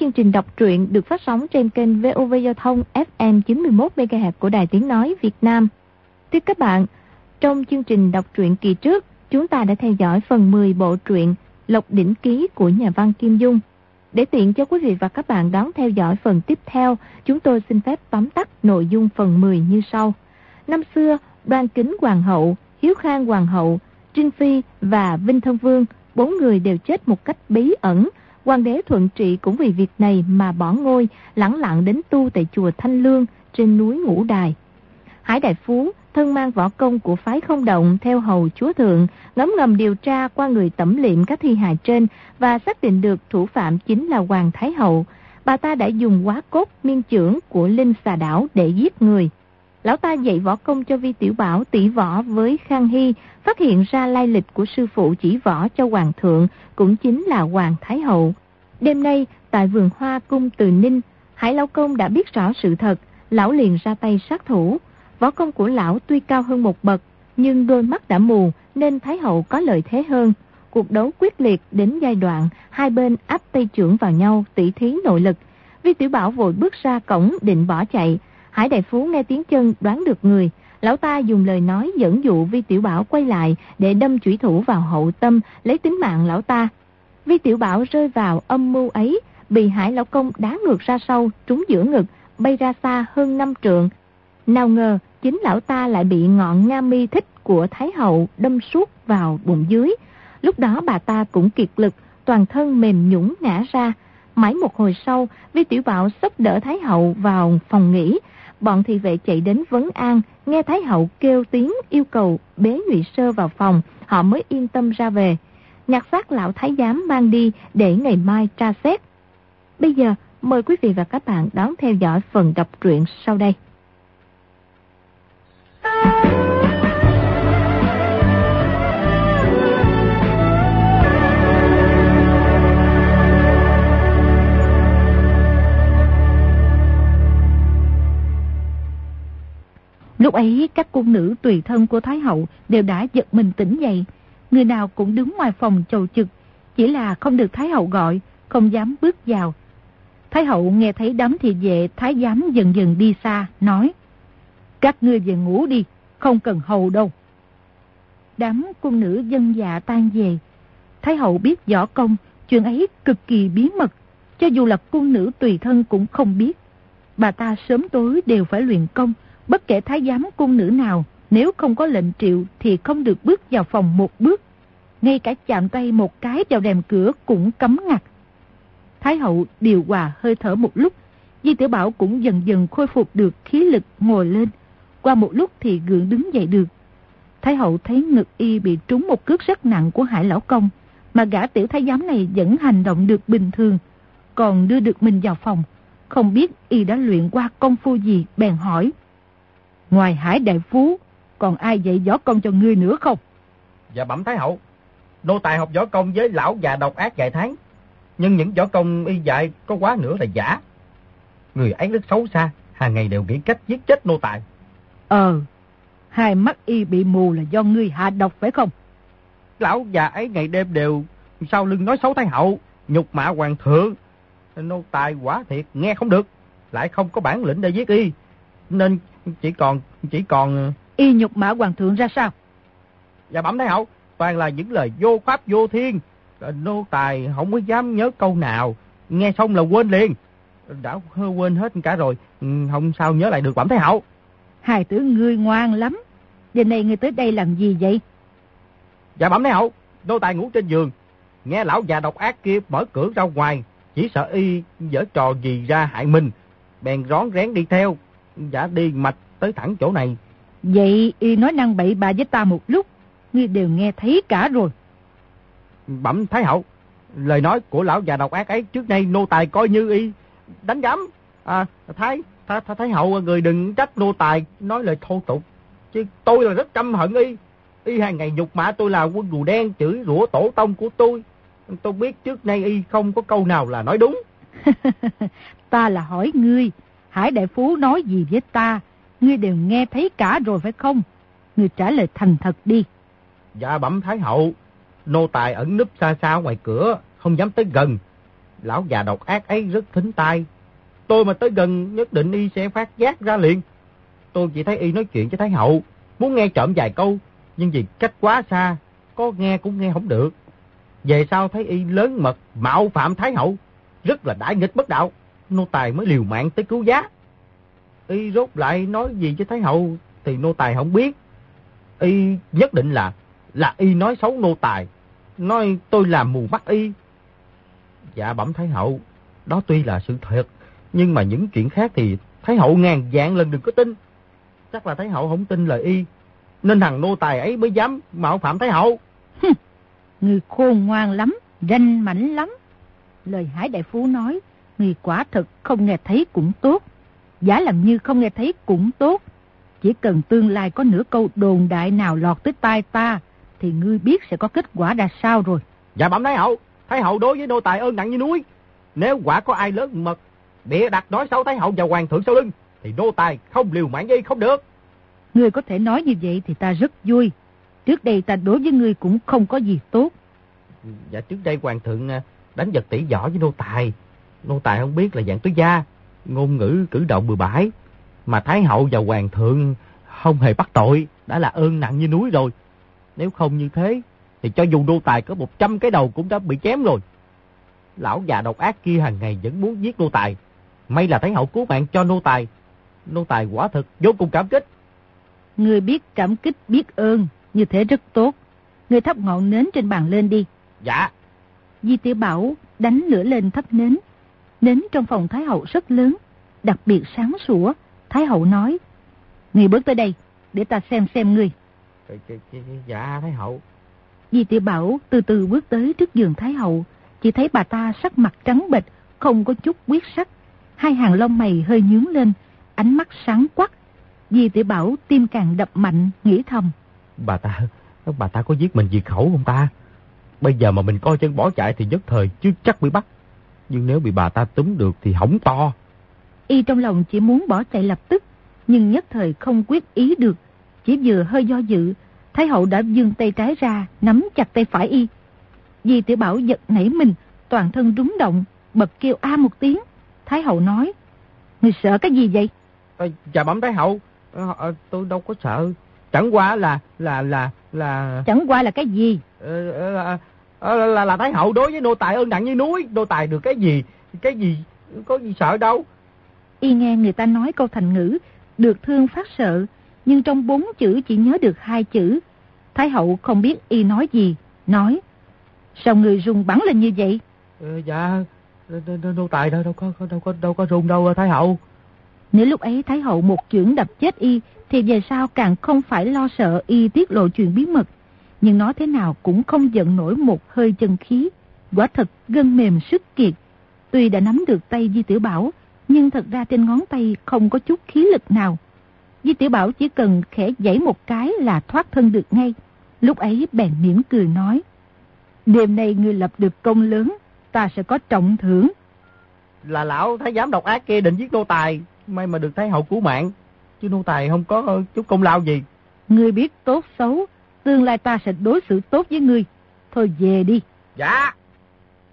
chương trình đọc truyện được phát sóng trên kênh VOV Giao thông FM 91 MHz của Đài Tiếng Nói Việt Nam. Thưa các bạn, trong chương trình đọc truyện kỳ trước, chúng ta đã theo dõi phần 10 bộ truyện Lộc Đỉnh Ký của nhà văn Kim Dung. Để tiện cho quý vị và các bạn đón theo dõi phần tiếp theo, chúng tôi xin phép tóm tắt nội dung phần 10 như sau. Năm xưa, Đoan Kính Hoàng hậu, Hiếu Khang Hoàng hậu, Trinh Phi và Vinh Thân Vương, bốn người đều chết một cách bí ẩn. Hoàng đế Thuận Trị cũng vì việc này mà bỏ ngôi, lẳng lặng đến tu tại chùa Thanh Lương trên núi Ngũ Đài. Hải Đại Phú, thân mang võ công của phái không động theo hầu chúa thượng, ngấm ngầm điều tra qua người tẩm liệm các thi hài trên và xác định được thủ phạm chính là Hoàng Thái Hậu. Bà ta đã dùng quá cốt miên trưởng của Linh xà đảo để giết người. Lão ta dạy võ công cho Vi Tiểu Bảo tỷ võ với Khang Hy, phát hiện ra lai lịch của sư phụ chỉ võ cho Hoàng thượng, cũng chính là Hoàng Thái Hậu. Đêm nay, tại vườn hoa cung Từ Ninh, Hải Lão Công đã biết rõ sự thật, lão liền ra tay sát thủ. Võ công của lão tuy cao hơn một bậc, nhưng đôi mắt đã mù nên Thái Hậu có lợi thế hơn. Cuộc đấu quyết liệt đến giai đoạn, hai bên áp tay trưởng vào nhau tỉ thí nội lực. Vi Tiểu Bảo vội bước ra cổng định bỏ chạy. Hải Đại Phú nghe tiếng chân đoán được người. Lão ta dùng lời nói dẫn dụ Vi Tiểu Bảo quay lại để đâm chủy thủ vào hậu tâm lấy tính mạng lão ta. Vi Tiểu Bảo rơi vào âm mưu ấy, bị Hải Lão Công đá ngược ra sau, trúng giữa ngực, bay ra xa hơn năm trượng. Nào ngờ, chính lão ta lại bị ngọn nga mi thích của Thái Hậu đâm suốt vào bụng dưới. Lúc đó bà ta cũng kiệt lực, toàn thân mềm nhũng ngã ra. Mãi một hồi sau, Vi Tiểu Bảo sốc đỡ Thái Hậu vào phòng nghỉ. Bọn thị vệ chạy đến vấn an, nghe Thái Hậu kêu tiếng yêu cầu bế Ngụy Sơ vào phòng, họ mới yên tâm ra về. Nhạc xác lão Thái Giám mang đi để ngày mai tra xét. Bây giờ, mời quý vị và các bạn đón theo dõi phần đọc truyện sau đây. Lúc ấy các cung nữ tùy thân của Thái Hậu đều đã giật mình tỉnh dậy. Người nào cũng đứng ngoài phòng chầu trực, chỉ là không được Thái Hậu gọi, không dám bước vào. Thái Hậu nghe thấy đám thị vệ Thái giám dần dần đi xa, nói Các ngươi về ngủ đi, không cần hầu đâu. Đám cung nữ dân dạ tan về. Thái Hậu biết võ công, chuyện ấy cực kỳ bí mật, cho dù là cung nữ tùy thân cũng không biết. Bà ta sớm tối đều phải luyện công, Bất kể thái giám cung nữ nào, nếu không có lệnh triệu thì không được bước vào phòng một bước. Ngay cả chạm tay một cái vào rèm cửa cũng cấm ngặt. Thái hậu điều hòa hơi thở một lúc, Di tiểu Bảo cũng dần dần khôi phục được khí lực ngồi lên. Qua một lúc thì gượng đứng dậy được. Thái hậu thấy ngực y bị trúng một cước rất nặng của hải lão công, mà gã tiểu thái giám này vẫn hành động được bình thường, còn đưa được mình vào phòng. Không biết y đã luyện qua công phu gì, bèn hỏi. Ngoài Hải Đại Phú, còn ai dạy võ công cho ngươi nữa không? Dạ bẩm Thái Hậu, nô tài học võ công với lão già độc ác vài tháng, nhưng những võ công y dạy có quá nữa là giả. Người ấy rất xấu xa, hàng ngày đều nghĩ cách giết chết nô tài. Ờ, hai mắt y bị mù là do ngươi hạ độc phải không? Lão già ấy ngày đêm đều sau lưng nói xấu Thái Hậu, nhục mạ hoàng thượng. Nô tài quả thiệt nghe không được, lại không có bản lĩnh để giết y. Nên chỉ còn, chỉ còn... Y nhục mã hoàng thượng ra sao? Dạ bẩm thái hậu, toàn là những lời vô pháp vô thiên. Nô tài không có dám nhớ câu nào. Nghe xong là quên liền. Đã quên hết cả rồi, không sao nhớ lại được bẩm thái hậu. Hài tử ngươi ngoan lắm. Giờ này ngươi tới đây làm gì vậy? Dạ bẩm thái hậu, nô tài ngủ trên giường. Nghe lão già độc ác kia mở cửa ra ngoài, chỉ sợ y dở trò gì ra hại mình. Bèn rón rén đi theo, giả đi mạch tới thẳng chỗ này. Vậy y nói năng bậy bà với ta một lúc, ngươi đều nghe thấy cả rồi. Bẩm Thái Hậu, lời nói của lão già độc ác ấy trước nay nô tài coi như y đánh giám. À, Thái, Thái, Thái, Thái Hậu người đừng trách nô tài nói lời thô tục. Chứ tôi là rất căm hận y. Y hàng ngày nhục mã tôi là quân rùa đen chửi rủa tổ tông của tôi. Tôi biết trước nay y không có câu nào là nói đúng. ta là hỏi ngươi, Hải Đại Phú nói gì với ta, ngươi đều nghe thấy cả rồi phải không? Ngươi trả lời thành thật đi. Dạ bẩm Thái Hậu, nô tài ẩn núp xa xa ngoài cửa, không dám tới gần. Lão già độc ác ấy rất thính tai. Tôi mà tới gần nhất định y sẽ phát giác ra liền. Tôi chỉ thấy y nói chuyện với Thái Hậu, muốn nghe trộm vài câu, nhưng vì cách quá xa, có nghe cũng nghe không được. Về sau thấy y lớn mật, mạo phạm Thái Hậu, rất là đại nghịch bất đạo, nô tài mới liều mạng tới cứu giá. Y rốt lại nói gì với Thái Hậu thì nô tài không biết. Y nhất định là, là y nói xấu nô tài, nói tôi làm mù mắt y. Dạ bẩm Thái Hậu, đó tuy là sự thật, nhưng mà những chuyện khác thì Thái Hậu ngàn dạng lần đừng có tin. Chắc là Thái Hậu không tin lời y, nên thằng nô tài ấy mới dám mạo phạm Thái Hậu. Người khôn ngoan lắm, ranh mảnh lắm. Lời Hải Đại Phú nói, người quả thực không nghe thấy cũng tốt. Giả làm như không nghe thấy cũng tốt. Chỉ cần tương lai có nửa câu đồn đại nào lọt tới tai ta, thì ngươi biết sẽ có kết quả ra sao rồi. Dạ bẩm Thái Hậu, Thái Hậu đối với nô tài ơn nặng như núi. Nếu quả có ai lớn mật, bịa đặt nói xấu Thái Hậu và Hoàng thượng sau lưng, thì nô tài không liều mạng dây không được. Ngươi có thể nói như vậy thì ta rất vui. Trước đây ta đối với ngươi cũng không có gì tốt. Dạ trước đây Hoàng thượng à, đánh giật tỷ võ với nô tài. Nô tài không biết là dạng tứ gia, ngôn ngữ cử động bừa bãi. Mà Thái Hậu và Hoàng thượng không hề bắt tội, đã là ơn nặng như núi rồi. Nếu không như thế, thì cho dù nô tài có 100 cái đầu cũng đã bị chém rồi. Lão già độc ác kia hàng ngày vẫn muốn giết nô tài. May là Thái Hậu cứu mạng cho nô tài. Nô tài quả thực vô cùng cảm kích. Ngươi biết cảm kích biết ơn, như thế rất tốt. Ngươi thắp ngọn nến trên bàn lên đi. Dạ. Di tiểu Bảo đánh lửa lên thắp nến. Nến trong phòng Thái Hậu rất lớn, đặc biệt sáng sủa. Thái Hậu nói, Ngươi bước tới đây, để ta xem xem ngươi. Dạ, Thái Hậu. Di tiểu Bảo từ từ bước tới trước giường Thái Hậu, chỉ thấy bà ta sắc mặt trắng bệch, không có chút quyết sắc. Hai hàng lông mày hơi nhướng lên, ánh mắt sáng quắc. Di tiểu Bảo tim càng đập mạnh, nghĩ thầm. Bà ta, bà ta có giết mình diệt khẩu không ta? Bây giờ mà mình coi chân bỏ chạy thì nhất thời chứ chắc bị bắt. Nhưng nếu bị bà ta túm được thì hỏng to. Y trong lòng chỉ muốn bỏ chạy lập tức, nhưng nhất thời không quyết ý được. Chỉ vừa hơi do dự, Thái hậu đã dương tay trái ra, nắm chặt tay phải Y. Di tiểu Bảo giật nảy mình, toàn thân rúng động, bật kêu a một tiếng. Thái hậu nói, Người sợ cái gì vậy? À, dạ bẩm Thái hậu, à, à, tôi đâu có sợ. Chẳng qua là, là, là, là... Chẳng qua là cái gì? Ờ, là, là, là, là Thái hậu đối với nô tài ơn nặng như núi. Nô tài được cái gì? Cái gì? Có gì sợ đâu. Y nghe người ta nói câu thành ngữ, được thương phát sợ, nhưng trong bốn chữ chỉ nhớ được hai chữ. Thái hậu không biết Y nói gì, nói, sao người rung bắn lên như vậy? Ờ, dạ, nô tài đâu, đâu có đâu có đâu có rung đâu Thái hậu. Nếu lúc ấy Thái hậu một chưởng đập chết Y, thì về sau càng không phải lo sợ Y tiết lộ chuyện bí mật. Nhưng nói thế nào cũng không giận nổi một hơi chân khí. Quả thật gân mềm sức kiệt. Tuy đã nắm được tay Di Tiểu Bảo, nhưng thật ra trên ngón tay không có chút khí lực nào. Di Tiểu Bảo chỉ cần khẽ giãy một cái là thoát thân được ngay. Lúc ấy bèn mỉm cười nói. Đêm nay người lập được công lớn, ta sẽ có trọng thưởng. Là lão thái giám độc ác kia định giết nô tài, may mà được thái hậu cứu mạng. Chứ nô tài không có chút công lao gì. Ngươi biết tốt xấu, tương lai ta sẽ đối xử tốt với ngươi. Thôi về đi. Dạ.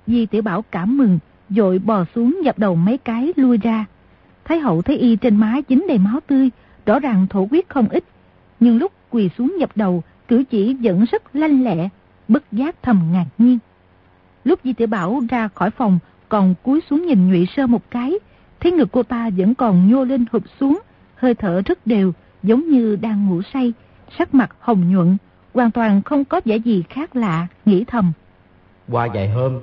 Di tiểu bảo cảm mừng, dội bò xuống dập đầu mấy cái lui ra. Thái hậu thấy y trên má dính đầy máu tươi, rõ ràng thổ quyết không ít. Nhưng lúc quỳ xuống dập đầu, cử chỉ vẫn rất lanh lẹ, bất giác thầm ngạc nhiên. Lúc Di tiểu bảo ra khỏi phòng, còn cúi xuống nhìn nhụy sơ một cái, thấy ngực cô ta vẫn còn nhô lên hụp xuống, hơi thở rất đều, giống như đang ngủ say, sắc mặt hồng nhuận, hoàn toàn không có vẻ gì khác lạ, nghĩ thầm. Qua vài hôm,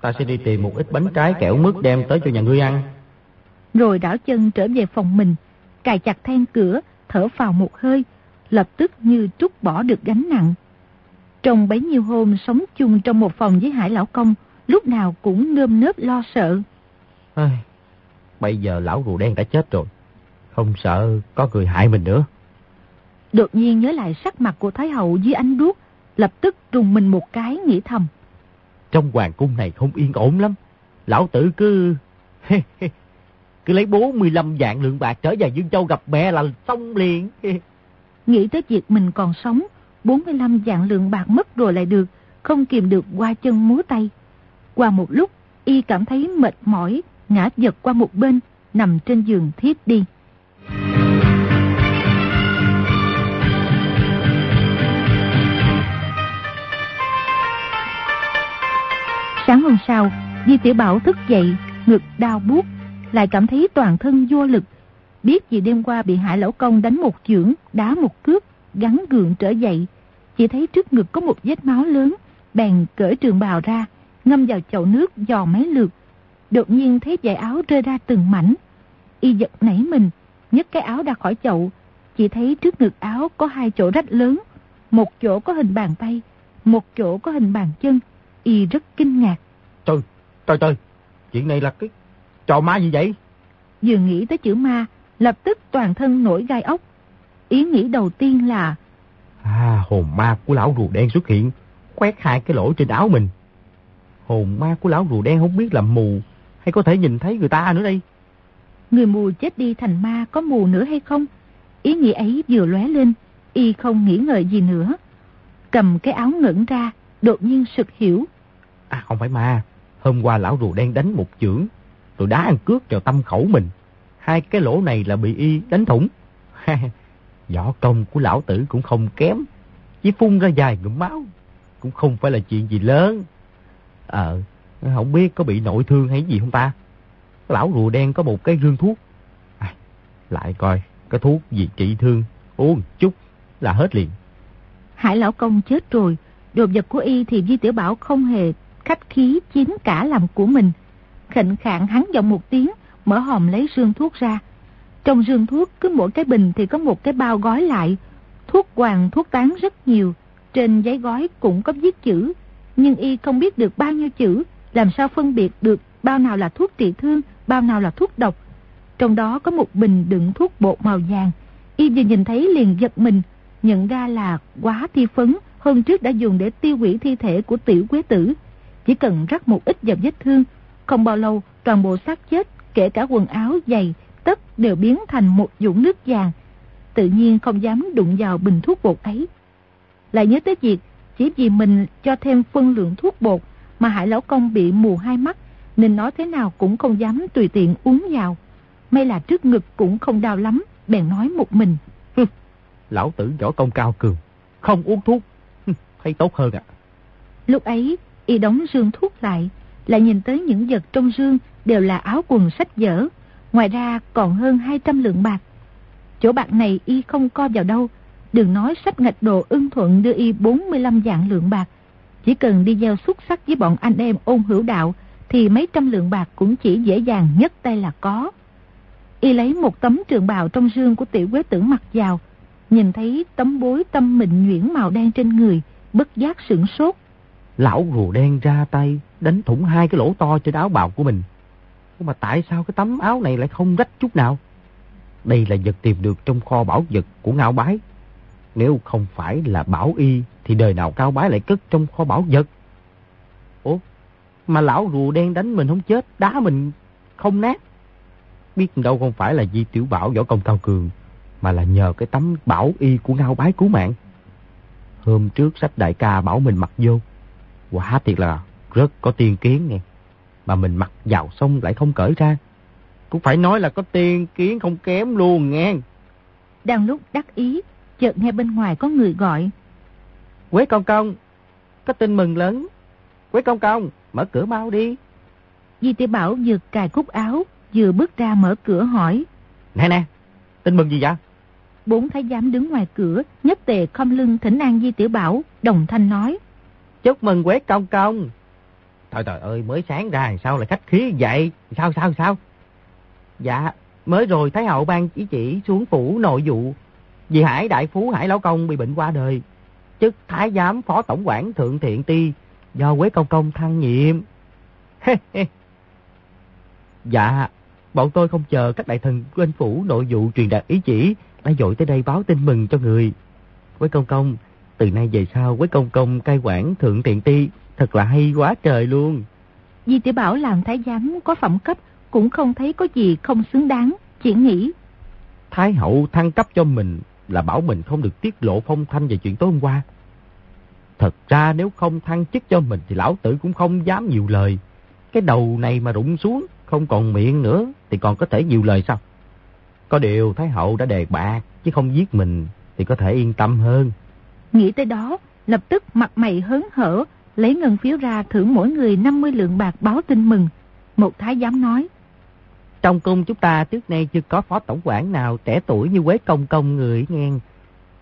ta sẽ đi tìm một ít bánh trái kẹo mứt đem tới cho nhà ngươi ăn. Rồi đảo chân trở về phòng mình, cài chặt then cửa, thở vào một hơi, lập tức như trút bỏ được gánh nặng. Trong bấy nhiêu hôm sống chung trong một phòng với Hải Lão Công, lúc nào cũng nơm nớp lo sợ. Ai, bây giờ lão rùa đen đã chết rồi, không sợ có người hại mình nữa. Đột nhiên nhớ lại sắc mặt của Thái Hậu dưới ánh đuốc, lập tức trùng mình một cái nghĩ thầm. Trong hoàng cung này không yên ổn lắm. Lão tử cứ... cứ lấy 45 vạn lượng bạc trở về Dương Châu gặp mẹ là xong liền. Nghĩ tới việc mình còn sống, 45 vạn lượng bạc mất rồi lại được, không kìm được qua chân múa tay. Qua một lúc, Y cảm thấy mệt mỏi, ngã giật qua một bên, nằm trên giường thiếp đi. Sáng hôm sau, Di Tiểu Bảo thức dậy, ngực đau buốt, lại cảm thấy toàn thân vô lực. Biết gì đêm qua bị Hải Lão Công đánh một chưởng, đá một cước, gắn gượng trở dậy. Chỉ thấy trước ngực có một vết máu lớn, bèn cởi trường bào ra, ngâm vào chậu nước dò mấy lượt. Đột nhiên thấy dải áo rơi ra từng mảnh. Y giật nảy mình, nhấc cái áo ra khỏi chậu. Chỉ thấy trước ngực áo có hai chỗ rách lớn. Một chỗ có hình bàn tay, một chỗ có hình bàn chân. Y rất kinh ngạc. Trời, trời trời, chuyện này là cái trò ma gì vậy? Vừa nghĩ tới chữ ma, lập tức toàn thân nổi gai ốc. Ý nghĩ đầu tiên là... À, hồn ma của lão rùa đen xuất hiện, quét hai cái lỗ trên áo mình. Hồn ma của lão rùa đen không biết là mù, hay có thể nhìn thấy người ta nữa đây. Người mù chết đi thành ma có mù nữa hay không? Ý nghĩ ấy vừa lóe lên, y không nghĩ ngợi gì nữa. Cầm cái áo ngẩn ra, đột nhiên sực hiểu. À không phải ma, hôm qua lão rùa đen đánh một chưởng, rồi đá ăn cước vào tâm khẩu mình. Hai cái lỗ này là bị y đánh thủng. Võ công của lão tử cũng không kém, chỉ phun ra dài ngụm máu, cũng không phải là chuyện gì lớn. Ờ, không biết có bị nội thương hay gì không ta? Lão rùa đen có một cái rương thuốc. À, lại coi, cái thuốc gì trị thương, uống chút là hết liền. Hải lão công chết rồi, đồ vật của y thì Di Tiểu Bảo không hề khách khí chiến cả làm của mình. Khệnh khạng hắn giọng một tiếng, mở hòm lấy rương thuốc ra. Trong rương thuốc cứ mỗi cái bình thì có một cái bao gói lại. Thuốc hoàng, thuốc tán rất nhiều. Trên giấy gói cũng có viết chữ. Nhưng y không biết được bao nhiêu chữ, làm sao phân biệt được bao nào là thuốc trị thương, bao nào là thuốc độc. Trong đó có một bình đựng thuốc bột màu vàng. Y vừa nhìn thấy liền giật mình, nhận ra là quá thi phấn hôm trước đã dùng để tiêu hủy thi thể của tiểu quế tử. Chỉ cần rắc một ít vào vết thương, không bao lâu toàn bộ xác chết, kể cả quần áo, giày, tất đều biến thành một dũng nước vàng. Tự nhiên không dám đụng vào bình thuốc bột ấy. Lại nhớ tới việc chỉ vì mình cho thêm phân lượng thuốc bột mà Hải Lão Công bị mù hai mắt nên nói thế nào cũng không dám tùy tiện uống vào. May là trước ngực cũng không đau lắm, bèn nói một mình. Lão tử võ công cao cường, không uống thuốc, thấy tốt hơn ạ. Lúc ấy, y đóng rương thuốc lại, lại nhìn tới những vật trong rương đều là áo quần sách vở. Ngoài ra còn hơn 200 lượng bạc. Chỗ bạc này y không co vào đâu. Đừng nói sách ngạch đồ ưng thuận đưa y 45 dạng lượng bạc. Chỉ cần đi gieo xuất sắc với bọn anh em ôn hữu đạo thì mấy trăm lượng bạc cũng chỉ dễ dàng nhất tay là có. Y lấy một tấm trường bào trong rương của tiểu quế tử mặc vào, nhìn thấy tấm bối tâm mịn nhuyễn màu đen trên người, bất giác sửng sốt. Lão rùa đen ra tay, đánh thủng hai cái lỗ to trên áo bào của mình. Mà tại sao cái tấm áo này lại không rách chút nào? Đây là vật tìm được trong kho bảo vật của Ngao Bái. Nếu không phải là bảo y, thì đời nào Cao Bái lại cất trong kho bảo vật? Ủa, mà lão rùa đen đánh mình không chết, đá mình không nát. Biết đâu không phải là Di Tiểu Bảo võ công cao cường, mà là nhờ cái tấm bảo y của Ngao Bái cứu mạng. Hôm trước sách đại ca bảo mình mặc vô, quả thiệt là rất có tiên kiến nghe. Mà mình mặc vào xong lại không cởi ra. Cũng phải nói là có tiên kiến không kém luôn nghe. Đang lúc đắc ý, chợt nghe bên ngoài có người gọi. Quế công công, có tin mừng lớn. Quế công công, mở cửa mau đi. Di tiểu Bảo vừa cài cúc áo, vừa bước ra mở cửa hỏi. Nè nè, tin mừng gì vậy? Bốn thái giám đứng ngoài cửa, nhất tề không lưng thỉnh an Di Tiểu Bảo, đồng thanh nói. Chúc mừng Quế công công. Trời trời ơi, mới sáng ra sao lại khách khí vậy? Sao sao sao? Dạ, mới rồi Thái hậu ban chỉ chỉ xuống phủ nội vụ. Vì Hải đại phú Hải lão công bị bệnh qua đời. Chức thái giám phó tổng quản thượng thiện ti do Quế công công thăng nhiệm. dạ, bọn tôi không chờ các đại thần bên phủ nội vụ truyền đạt ý chỉ, đã dội tới đây báo tin mừng cho người. Quế công công, từ nay về sau Quế công công cai quản thượng thiện ti, thật là hay quá trời luôn. Di tiểu Bảo làm thái giám có phẩm cấp, cũng không thấy có gì không xứng đáng, chỉ nghĩ. Thái hậu thăng cấp cho mình là bảo mình không được tiết lộ phong thanh về chuyện tối hôm qua. Thật ra nếu không thăng chức cho mình thì lão tử cũng không dám nhiều lời. Cái đầu này mà rụng xuống, không còn miệng nữa, thì còn có thể nhiều lời sao? Có điều Thái Hậu đã đề bạc, chứ không giết mình, thì có thể yên tâm hơn. Nghĩ tới đó, lập tức mặt mày hớn hở, lấy ngân phiếu ra thưởng mỗi người 50 lượng bạc báo tin mừng. Một thái giám nói. Trong cung chúng ta trước nay chưa có phó tổng quản nào trẻ tuổi như Quế Công Công người nghe.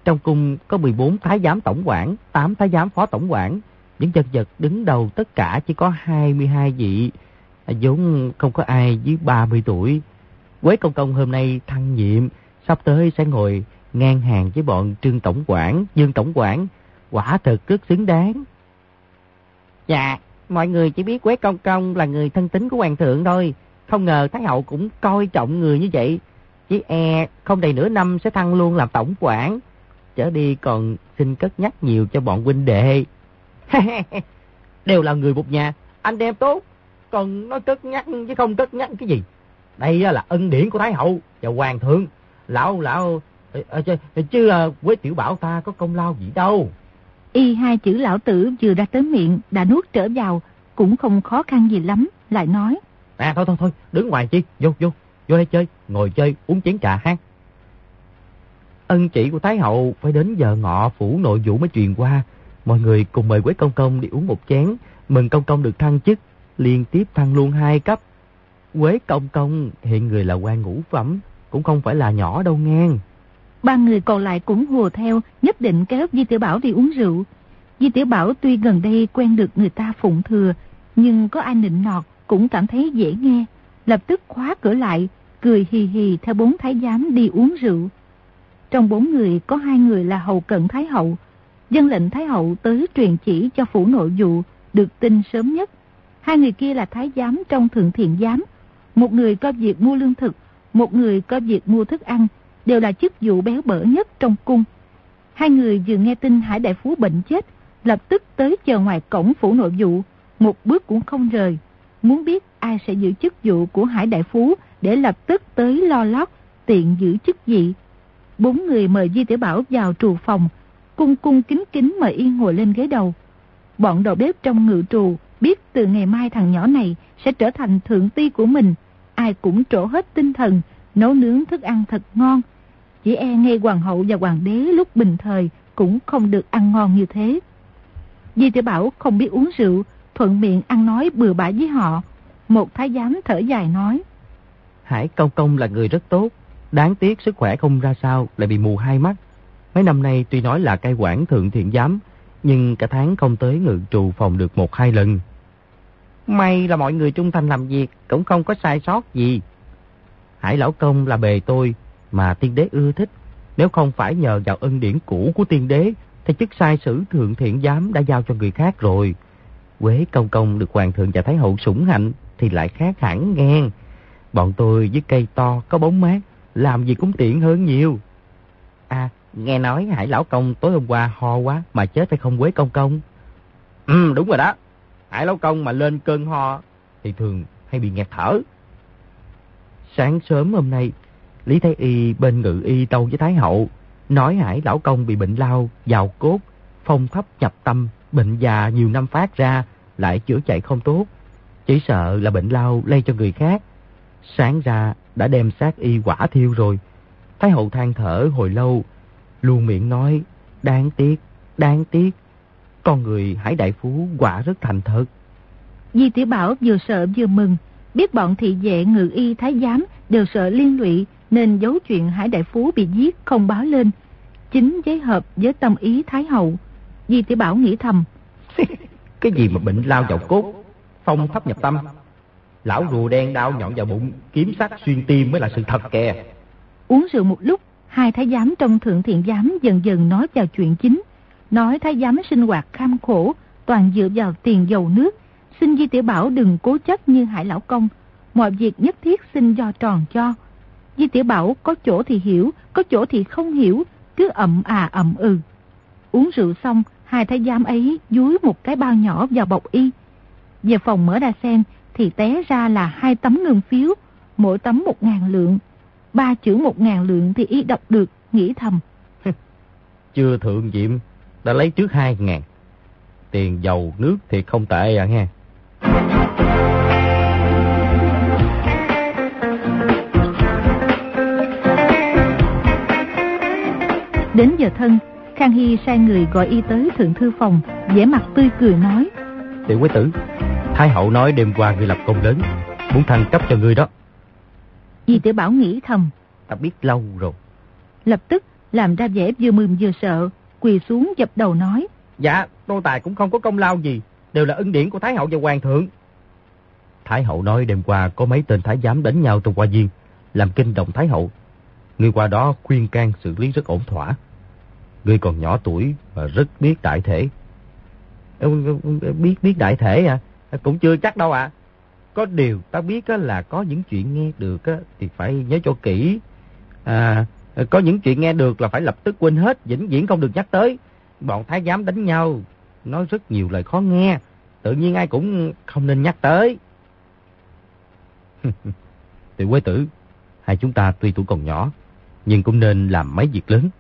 Trong cung có 14 thái giám tổng quản, 8 thái giám phó tổng quản. Những chân vật đứng đầu tất cả chỉ có 22 vị. À, vốn không có ai dưới 30 tuổi. Quế Công Công hôm nay thăng nhiệm, sắp tới sẽ ngồi ngang hàng với bọn Trương Tổng quản, Dương Tổng quản. Quả thật rất xứng đáng. Dạ, mọi người chỉ biết Quế Công Công là người thân tín của Hoàng thượng thôi. Không ngờ Thái Hậu cũng coi trọng người như vậy. Chỉ e không đầy nửa năm sẽ thăng luôn làm tổng quản. Trở đi còn xin cất nhắc nhiều cho bọn huynh đệ. Đều là người một nhà, anh em tốt. Còn nói cất nhắc chứ không cất nhắc cái gì. Đây là ân điển của Thái Hậu và Hoàng thượng. Lão, lão, chứ, chứ Quế Tiểu Bảo ta có công lao gì đâu. Y hai chữ lão tử vừa ra tới miệng đã nuốt trở vào, cũng không khó khăn gì lắm, lại nói. À thôi thôi thôi, đứng ngoài chi, vô vô, vô đây chơi, ngồi chơi, uống chén trà ha. Ân chỉ của Thái Hậu phải đến giờ ngọ phủ nội vụ mới truyền qua. Mọi người cùng mời Quế Công Công đi uống một chén, mừng Công Công được thăng chức, liên tiếp thăng luôn hai cấp. Quế Công Công hiện người là quan ngũ phẩm, cũng không phải là nhỏ đâu ngang. Ba người còn lại cũng hùa theo, nhất định kéo Di Tiểu Bảo đi uống rượu. Di Tiểu Bảo tuy gần đây quen được người ta phụng thừa, nhưng có ai nịnh nọt cũng cảm thấy dễ nghe. Lập tức khóa cửa lại, cười hì hì theo bốn thái giám đi uống rượu. Trong bốn người có hai người là hầu cận thái hậu. Dân lệnh thái hậu tới truyền chỉ cho phủ nội vụ được tin sớm nhất. Hai người kia là thái giám trong thượng thiện giám. Một người có việc mua lương thực, một người có việc mua thức ăn, đều là chức vụ béo bở nhất trong cung. Hai người vừa nghe tin Hải Đại Phú bệnh chết, lập tức tới chờ ngoài cổng phủ nội vụ, một bước cũng không rời. Muốn biết ai sẽ giữ chức vụ của Hải Đại Phú để lập tức tới lo lót, tiện giữ chức gì. Bốn người mời Di Tiểu Bảo vào trù phòng, cung cung kính kính mời Yên ngồi lên ghế đầu. Bọn đầu bếp trong ngự trù biết từ ngày mai thằng nhỏ này sẽ trở thành thượng ti của mình. Ai cũng trổ hết tinh thần, nấu nướng thức ăn thật ngon, chỉ e ngay hoàng hậu và hoàng đế lúc bình thời cũng không được ăn ngon như thế. Di tiểu Bảo không biết uống rượu, thuận miệng ăn nói bừa bãi với họ. Một thái giám thở dài nói. Hải Công Công là người rất tốt, đáng tiếc sức khỏe không ra sao, lại bị mù hai mắt. Mấy năm nay tuy nói là cai quản thượng thiện giám, nhưng cả tháng không tới ngự trù phòng được một hai lần. May là mọi người trung thành làm việc, cũng không có sai sót gì. Hải Lão Công là bề tôi, mà tiên đế ưa thích. Nếu không phải nhờ vào ân điển cũ của tiên đế, thì chức sai sử thượng thiện giám đã giao cho người khác rồi. Quế công công được hoàng thượng và thái hậu sủng hạnh thì lại khác hẳn ngang. Bọn tôi với cây to có bóng mát, làm gì cũng tiện hơn nhiều. À, nghe nói Hải Lão Công tối hôm qua ho quá mà chết phải không Quế Công Công? Ừ, đúng rồi đó. Hải Lão Công mà lên cơn ho thì thường hay bị nghẹt thở. Sáng sớm hôm nay, Lý Thái Y bên ngự y tâu với Thái Hậu, nói Hải Lão Công bị bệnh lao, vào cốt, phong thấp nhập tâm, bệnh già nhiều năm phát ra, lại chữa chạy không tốt. Chỉ sợ là bệnh lao lây cho người khác. Sáng ra đã đem xác y quả thiêu rồi. Thái Hậu than thở hồi lâu, luôn miệng nói, đáng tiếc, đáng tiếc. Con người Hải Đại Phú quả rất thành thật. Di Tiểu Bảo vừa sợ vừa mừng, biết bọn thị vệ ngự y thái giám đều sợ liên lụy nên giấu chuyện Hải Đại Phú bị giết không báo lên. Chính giấy hợp với tâm ý Thái Hậu. Di Tiểu Bảo nghĩ thầm. cái gì mà bệnh lao vào cốt, phong thấp nhập tâm. Lão rùa đen đau nhọn vào bụng, kiếm sắc xuyên tim mới là sự thật kìa. Uống rượu một lúc, hai thái giám trong thượng thiện giám dần dần nói vào chuyện chính. Nói thái giám sinh hoạt kham khổ, toàn dựa vào tiền dầu nước. Xin Di Tiểu Bảo đừng cố chấp như Hải Lão Công. Mọi việc nhất thiết xin do tròn cho. Di Tiểu Bảo có chỗ thì hiểu, có chỗ thì không hiểu, cứ ậm à ậm ừ. Uống rượu xong, hai thái giám ấy dúi một cái bao nhỏ vào bọc y. Về phòng mở ra xem, thì té ra là hai tấm ngân phiếu, mỗi tấm một ngàn lượng. Ba chữ một ngàn lượng thì y đọc được, nghĩ thầm. Chưa thượng diệm, đã lấy trước hai ngàn. Tiền dầu nước thì không tệ à nghe. Đến giờ thân, Khang Hy sai người gọi y tới thượng thư phòng, vẻ mặt tươi cười nói. Tiểu quế tử, Thái hậu nói đêm qua ngươi lập công lớn, muốn thăng cấp cho ngươi đó. Di tiểu Bảo nghĩ thầm. Ta biết lâu rồi. Lập tức làm ra vẻ vừa mừng vừa sợ, quỳ xuống dập đầu nói. Dạ, nô tài cũng không có công lao gì, đều là ân điển của Thái hậu và Hoàng thượng. Thái hậu nói đêm qua có mấy tên thái giám đánh nhau trong qua viên, làm kinh động Thái hậu. Người qua đó khuyên can xử lý rất ổn thỏa. Ngươi còn nhỏ tuổi và rất biết đại thể. Biết biết đại thể à? à? Cũng chưa chắc đâu ạ. À. Có điều ta biết là có những chuyện nghe được thì phải nhớ cho kỹ. À, có những chuyện nghe được là phải lập tức quên hết, vĩnh viễn không được nhắc tới. Bọn thái giám đánh nhau, nói rất nhiều lời khó nghe. Tự nhiên ai cũng không nên nhắc tới. Tiểu quế tử, hai chúng ta tuy tuổi còn nhỏ, nhưng cũng nên làm mấy việc lớn.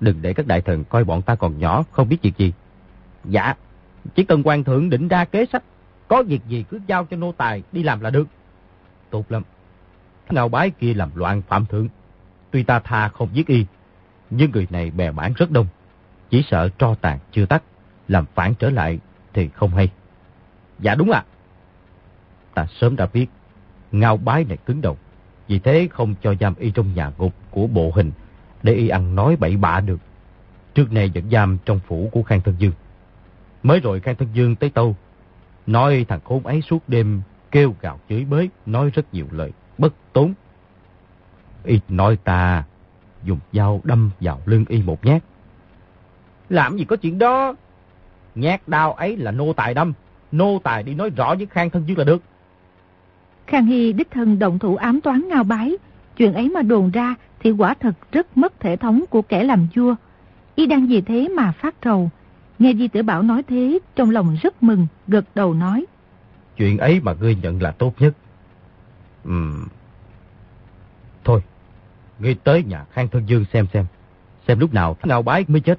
Đừng để các đại thần coi bọn ta còn nhỏ, không biết việc gì. Dạ, chỉ cần quan thượng định ra kế sách, có việc gì cứ giao cho nô tài đi làm là được. Tốt lắm. Ngao bái kia làm loạn phạm thượng. Tuy ta tha không giết y, nhưng người này bè bản rất đông. Chỉ sợ tro tàn chưa tắt, làm phản trở lại thì không hay. Dạ đúng ạ. Ta sớm đã biết, ngao bái này cứng đầu. Vì thế không cho giam y trong nhà ngục của bộ hình để y ăn nói bậy bạ được. Trước này vẫn giam trong phủ của Khang Thân Dương. Mới rồi Khang Thân Dương tới tâu, nói thằng khốn ấy suốt đêm kêu gào chửi bới, nói rất nhiều lời bất tốn. Y nói ta dùng dao đâm vào lưng y một nhát. Làm gì có chuyện đó? Nhát đau ấy là nô tài đâm, nô tài đi nói rõ với Khang Thân Dương là được. Khang Hy đích thân động thủ ám toán ngao bái, chuyện ấy mà đồn ra thì quả thật rất mất thể thống của kẻ làm vua. Y đang vì thế mà phát trầu. Nghe Di Tử Bảo nói thế, trong lòng rất mừng, gật đầu nói. Chuyện ấy mà ngươi nhận là tốt nhất. Ừm. Thôi, ngươi tới nhà Khang Thân Dương xem xem. Xem lúc nào ngao bái mới chết.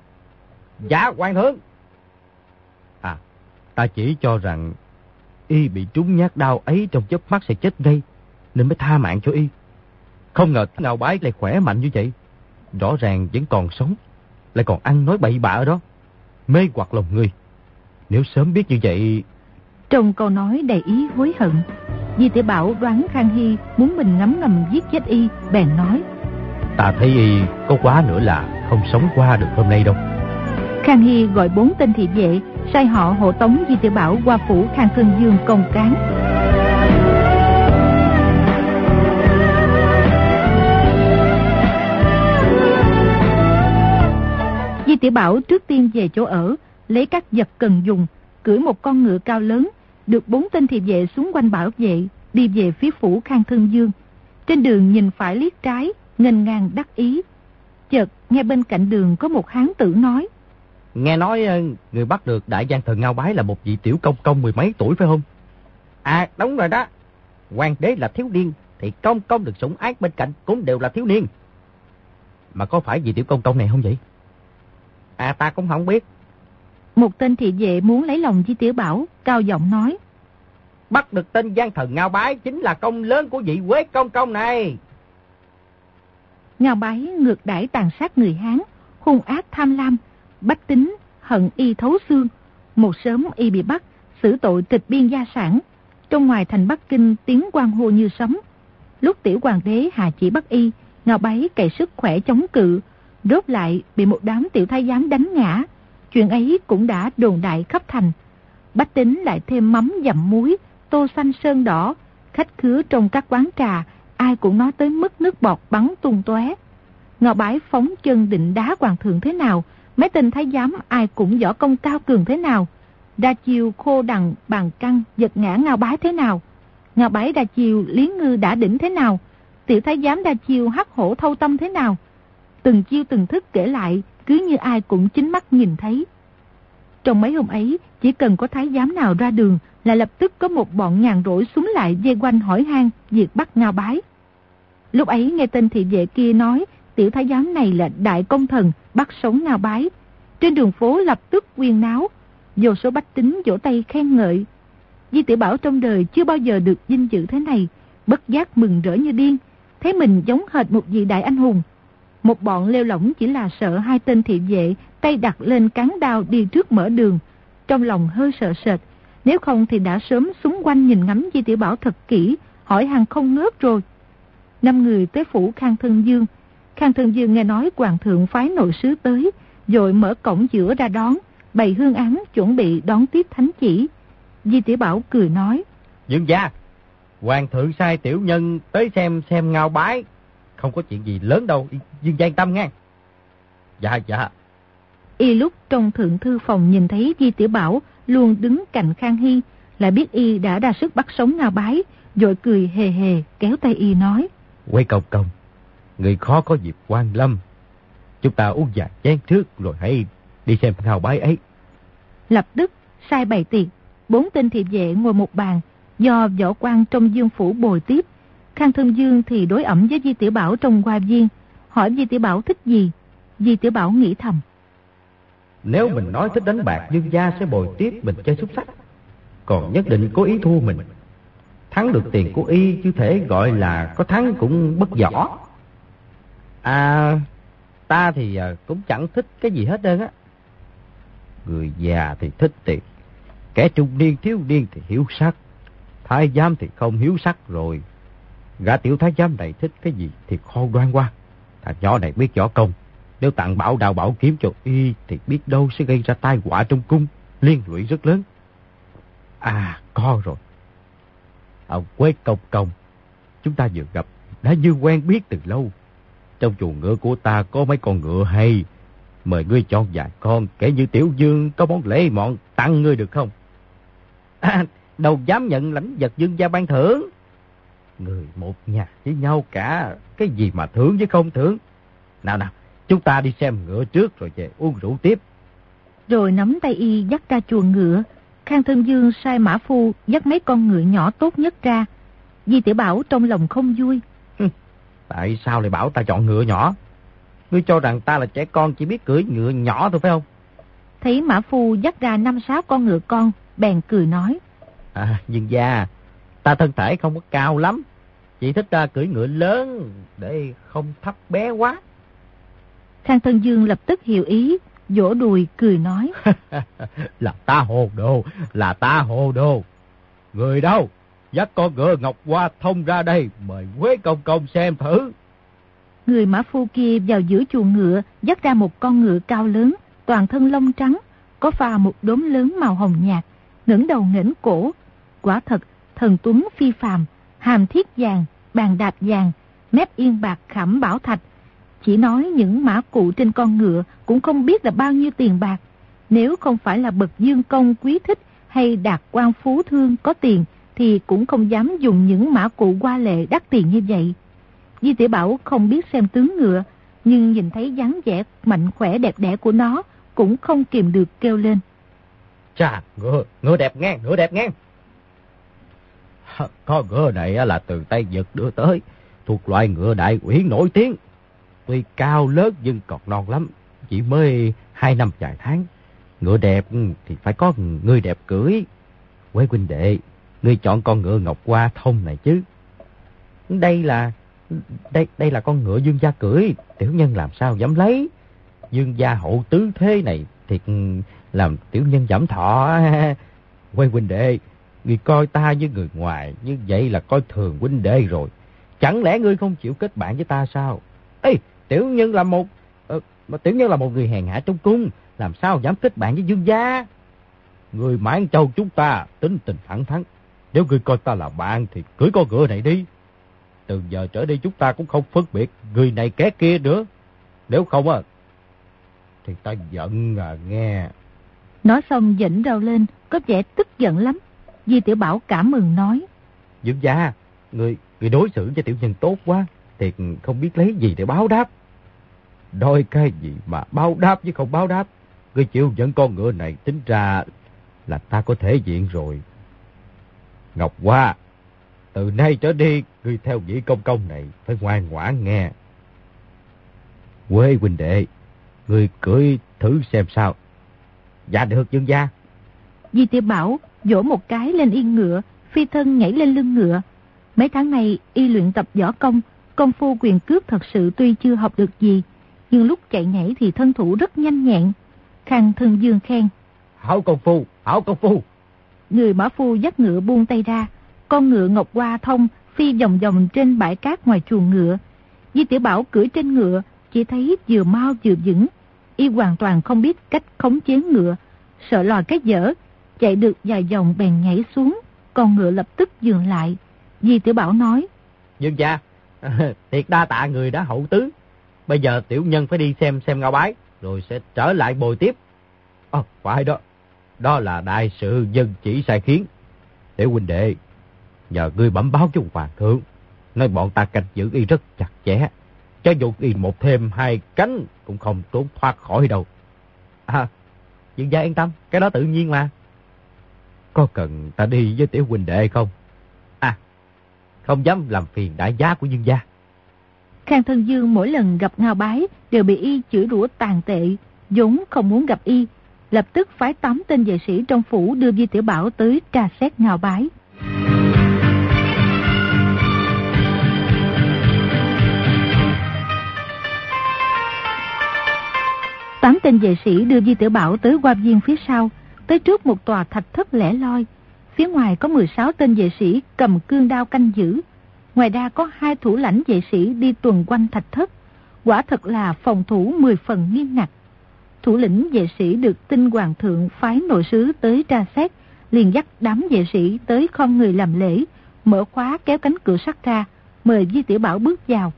Dạ, quan thượng. À, ta chỉ cho rằng y bị trúng nhát đau ấy trong chớp mắt sẽ chết ngay, nên mới tha mạng cho y. Không ngờ ngào bái lại khỏe mạnh như vậy. Rõ ràng vẫn còn sống, lại còn ăn nói bậy bạ ở đó. Mê hoặc lòng người. Nếu sớm biết như vậy... Trong câu nói đầy ý hối hận, Di tiểu Bảo đoán Khang Hy muốn mình ngắm ngầm giết chết y, bèn nói. Ta thấy y có quá nữa là không sống qua được hôm nay đâu. Khang Hy gọi bốn tên thị vệ, sai họ hộ tống Di tiểu Bảo qua phủ Khang Cương Dương công cán. Di tiểu Bảo trước tiên về chỗ ở, lấy các vật cần dùng, cưỡi một con ngựa cao lớn, được bốn tên thị vệ xuống quanh bảo vệ, đi về phía phủ Khang Thương Dương. Trên đường nhìn phải liếc trái, ngênh ngang đắc ý. Chợt nghe bên cạnh đường có một hán tử nói. Nghe nói ờ, người bắt được đại giang thần Ngao Bái là một vị tiểu công công mười mấy tuổi phải không? À đúng rồi đó. Hoàng đế là thiếu niên thì công công được sủng ái bên cạnh cũng đều là thiếu niên. Mà có phải vị tiểu công công này không vậy? À ta cũng không biết. Một tên thị vệ muốn lấy lòng Di Tiểu Bảo, cao giọng nói. Bắt được tên gian thần Ngao Bái chính là công lớn của vị Quế Công Công này. Ngao Bái ngược đãi tàn sát người Hán, hung ác tham lam, bách tính, hận y thấu xương. Một sớm y bị bắt, xử tội tịch biên gia sản. Trong ngoài thành Bắc Kinh tiếng quan hô như sấm. Lúc tiểu hoàng đế hạ chỉ bắt y, Ngao báy cậy sức khỏe chống cự, rốt lại bị một đám tiểu thái giám đánh ngã. Chuyện ấy cũng đã đồn đại khắp thành. Bách tính lại thêm mắm dặm muối, tô xanh sơn đỏ, khách khứa trong các quán trà, ai cũng nói tới mức nước bọt bắn tung tóe. Ngọ bái phóng chân định đá hoàng thượng thế nào, mấy tên thái giám ai cũng võ công cao cường thế nào. Đa chiêu khô đằng bàn căng giật ngã ngao bái thế nào. Ngao bái đa chiêu lý ngư đã đỉnh thế nào. Tiểu thái giám đa chiêu hắc hổ thâu tâm thế nào từng chiêu từng thức kể lại, cứ như ai cũng chính mắt nhìn thấy. Trong mấy hôm ấy, chỉ cần có thái giám nào ra đường là lập tức có một bọn nhàn rỗi xuống lại dây quanh hỏi han việc bắt ngao bái. Lúc ấy nghe tên thị vệ kia nói tiểu thái giám này là đại công thần bắt sống ngao bái. Trên đường phố lập tức quyên náo, vô số bách tính vỗ tay khen ngợi. Di tiểu Bảo trong đời chưa bao giờ được vinh dự thế này, bất giác mừng rỡ như điên, thấy mình giống hệt một vị đại anh hùng, Một bọn leo lỏng chỉ là sợ hai tên thị vệ tay đặt lên cán đao đi trước mở đường. Trong lòng hơi sợ sệt, nếu không thì đã sớm súng quanh nhìn ngắm Di Tiểu Bảo thật kỹ, hỏi hàng không ngớt rồi. Năm người tới phủ Khang Thân Dương. Khang Thân Dương nghe nói Hoàng thượng phái nội sứ tới, rồi mở cổng giữa ra đón, bày hương án chuẩn bị đón tiếp thánh chỉ. Di Tiểu Bảo cười nói. Dương gia, Hoàng thượng sai tiểu nhân tới xem xem ngao bái. Không có chuyện gì lớn đâu, Dương gia yên tâm nghe. Dạ, dạ. Y lúc trong thượng thư phòng nhìn thấy Di Tiểu Bảo luôn đứng cạnh Khang Hy, lại biết Y đã ra sức bắt sống ngao bái, rồi cười hề hề kéo tay Y nói. Quay công công, người khó có dịp quan lâm. Chúng ta uống vài chén trước rồi hãy đi xem ngao bái ấy. Lập tức sai bày tiệc, bốn tên thị vệ ngồi một bàn, do võ quan trong dương phủ bồi tiếp. Khang Thân Dương thì đối ẩm với Di Tiểu Bảo trong hoa viên, hỏi Di Tiểu Bảo thích gì. Di Tiểu Bảo nghĩ thầm. Nếu mình nói thích đánh bạc, Dương gia sẽ bồi tiếp mình chơi xúc sắc. Còn nhất định cố ý thua mình. Thắng được tiền của y chứ thể gọi là có thắng cũng bất võ. À, ta thì ờ, cũng chẳng thích cái gì hết đơn á. Người già thì thích tiền, kẻ trung niên thiếu niên thì hiếu sắc, thái giám thì không hiếu sắc rồi. Gã tiểu thái giám này thích cái gì thì khôn đoan qua. Thằng nhỏ này biết võ công, nếu tặng bảo đào bảo kiếm cho y thì biết đâu sẽ gây ra tai họa trong cung, liên lụy rất lớn. À, có rồi. Ông Quế Công Công, chúng ta vừa gặp, đã như quen biết từ lâu. Trong chuồng ngựa của ta có mấy con ngựa hay. Mời ngươi chọn vài con, kể như Tiểu Dương có món lễ mọn tặng ngươi được không? À, đâu dám nhận lãnh vật dương gia ban thưởng. Người một nhà với nhau cả, cái gì mà thưởng với không thưởng. Nào nào, chúng ta đi xem ngựa trước rồi về uống rượu tiếp. Rồi nắm tay y dắt ra chuồng ngựa, Khang Thân Dương sai Mã Phu dắt mấy con ngựa nhỏ tốt nhất ra. Di Tiểu Bảo trong lòng không vui. Tại sao lại bảo ta chọn ngựa nhỏ? Ngươi cho rằng ta là trẻ con chỉ biết cưỡi ngựa nhỏ thôi phải không? Thấy Mã Phu dắt ra năm sáu con ngựa con, bèn cười nói. À, dương gia, ta thân thể không có cao lắm. Chỉ thích ta cưỡi ngựa lớn để không thấp bé quá. Khang Thân Dương lập tức hiểu ý, vỗ đùi cười nói. là ta hồ đồ, là ta hồ đồ. Người đâu? Dắt con ngựa Ngọc Hoa thông ra đây, mời Quế Công Công xem thử. Người mã phu kia vào giữa chuồng ngựa, dắt ra một con ngựa cao lớn, toàn thân lông trắng, có pha một đốm lớn màu hồng nhạt, ngẩng đầu ngẩng cổ. Quả thật, thần tuấn phi phàm, hàm thiết vàng, bàn đạp vàng, mép yên bạc khảm bảo thạch. Chỉ nói những mã cụ trên con ngựa cũng không biết là bao nhiêu tiền bạc. Nếu không phải là bậc dương công quý thích hay đạt quan phú thương có tiền, thì cũng không dám dùng những mã cụ qua lệ đắt tiền như vậy. Di tiểu Bảo không biết xem tướng ngựa, nhưng nhìn thấy dáng vẻ mạnh khỏe đẹp đẽ của nó, cũng không kìm được kêu lên. Chà, ngựa, ngựa đẹp ngang, ngựa đẹp ngang. Có ngựa này là từ Tây Nhật đưa tới, thuộc loại ngựa đại uyển nổi tiếng. Tuy cao lớn nhưng còn non lắm, chỉ mới hai năm vài tháng. Ngựa đẹp thì phải có người đẹp cưới. Quế huynh đệ, ngươi chọn con ngựa ngọc hoa thông này chứ. Đây là đây đây là con ngựa dương gia cưỡi, tiểu nhân làm sao dám lấy. Dương gia hậu tứ thế này thiệt làm tiểu nhân giảm thọ. Quay huynh đệ, người coi ta với người ngoài như vậy là coi thường huynh đệ rồi. Chẳng lẽ ngươi không chịu kết bạn với ta sao? Ê, tiểu nhân là một ờ, Mà tiểu nhân là một người hèn hạ trong cung, làm sao dám kết bạn với Dương gia? Người mãn châu chúng ta tính tình thẳng thắn. Nếu ngươi coi ta là bạn thì cưới con ngựa này đi. Từ giờ trở đi chúng ta cũng không phân biệt người này ké kia nữa. Nếu không à, thì ta giận à nghe. Nói xong dĩnh rau lên, có vẻ tức giận lắm. Di Tiểu Bảo cảm mừng nói. Dương gia, người, người đối xử cho tiểu nhân tốt quá, thì không biết lấy gì để báo đáp. Đôi cái gì mà báo đáp chứ không báo đáp. Người chịu dẫn con ngựa này tính ra là ta có thể diện rồi. Ngọc Hoa, từ nay trở đi, ngươi theo vị công công này phải ngoan ngoãn nghe. Quê huynh đệ, ngươi cưỡi thử xem sao. Dạ được dương gia. Di tiểu Bảo vỗ một cái lên yên ngựa, phi thân nhảy lên lưng ngựa. Mấy tháng này y luyện tập võ công, công phu quyền cước thật sự tuy chưa học được gì, nhưng lúc chạy nhảy thì thân thủ rất nhanh nhẹn. Khang Thân Dương khen. Hảo công phu, hảo công phu. Người mã phu dắt ngựa buông tay ra, con ngựa ngọc hoa thông phi vòng vòng trên bãi cát ngoài chuồng ngựa. Di Tiểu Bảo cưỡi trên ngựa, chỉ thấy vừa mau vừa vững. Y hoàn toàn không biết cách khống chế ngựa, sợ lòi cái dở, chạy được vài vòng bèn nhảy xuống, con ngựa lập tức dừng lại. Di Tiểu Bảo nói, Dương gia, thiệt đa tạ người đã hậu tứ. Bây giờ tiểu nhân phải đi xem xem ngao bái, rồi sẽ trở lại bồi tiếp. ờ, phải đó, đó là đại sự dân chỉ sai khiến. Tiểu huynh đệ, nhờ ngươi bẩm báo cho hoàng thượng, nói bọn ta canh giữ y rất chặt chẽ. Cho dù y một thêm hai cánh cũng không trốn thoát khỏi đâu. À, dương gia yên tâm, cái đó tự nhiên mà. Có cần ta đi với tiểu huynh đệ không? À, không dám làm phiền đại giá của dương gia. Khang Thân Dương mỗi lần gặp Ngao Bái đều bị y chửi rủa tàn tệ, vốn không muốn gặp y, lập tức phái tám tên vệ sĩ trong phủ đưa Di Tiểu Bảo tới tra xét Ngao Bái. Tám tên vệ sĩ đưa Di Tiểu Bảo tới qua viên phía sau, tới trước một tòa thạch thất lẻ loi. Phía ngoài có 16 tên vệ sĩ cầm cương đao canh giữ. Ngoài ra có hai thủ lãnh vệ sĩ đi tuần quanh thạch thất. Quả thật là phòng thủ 10 phần nghiêm ngặt. Thủ lĩnh vệ sĩ được tinh hoàng thượng phái nội sứ tới tra xét, liền dắt đám vệ sĩ tới không người làm lễ, mở khóa kéo cánh cửa sắt ra, mời Di Tiểu Bảo bước vào.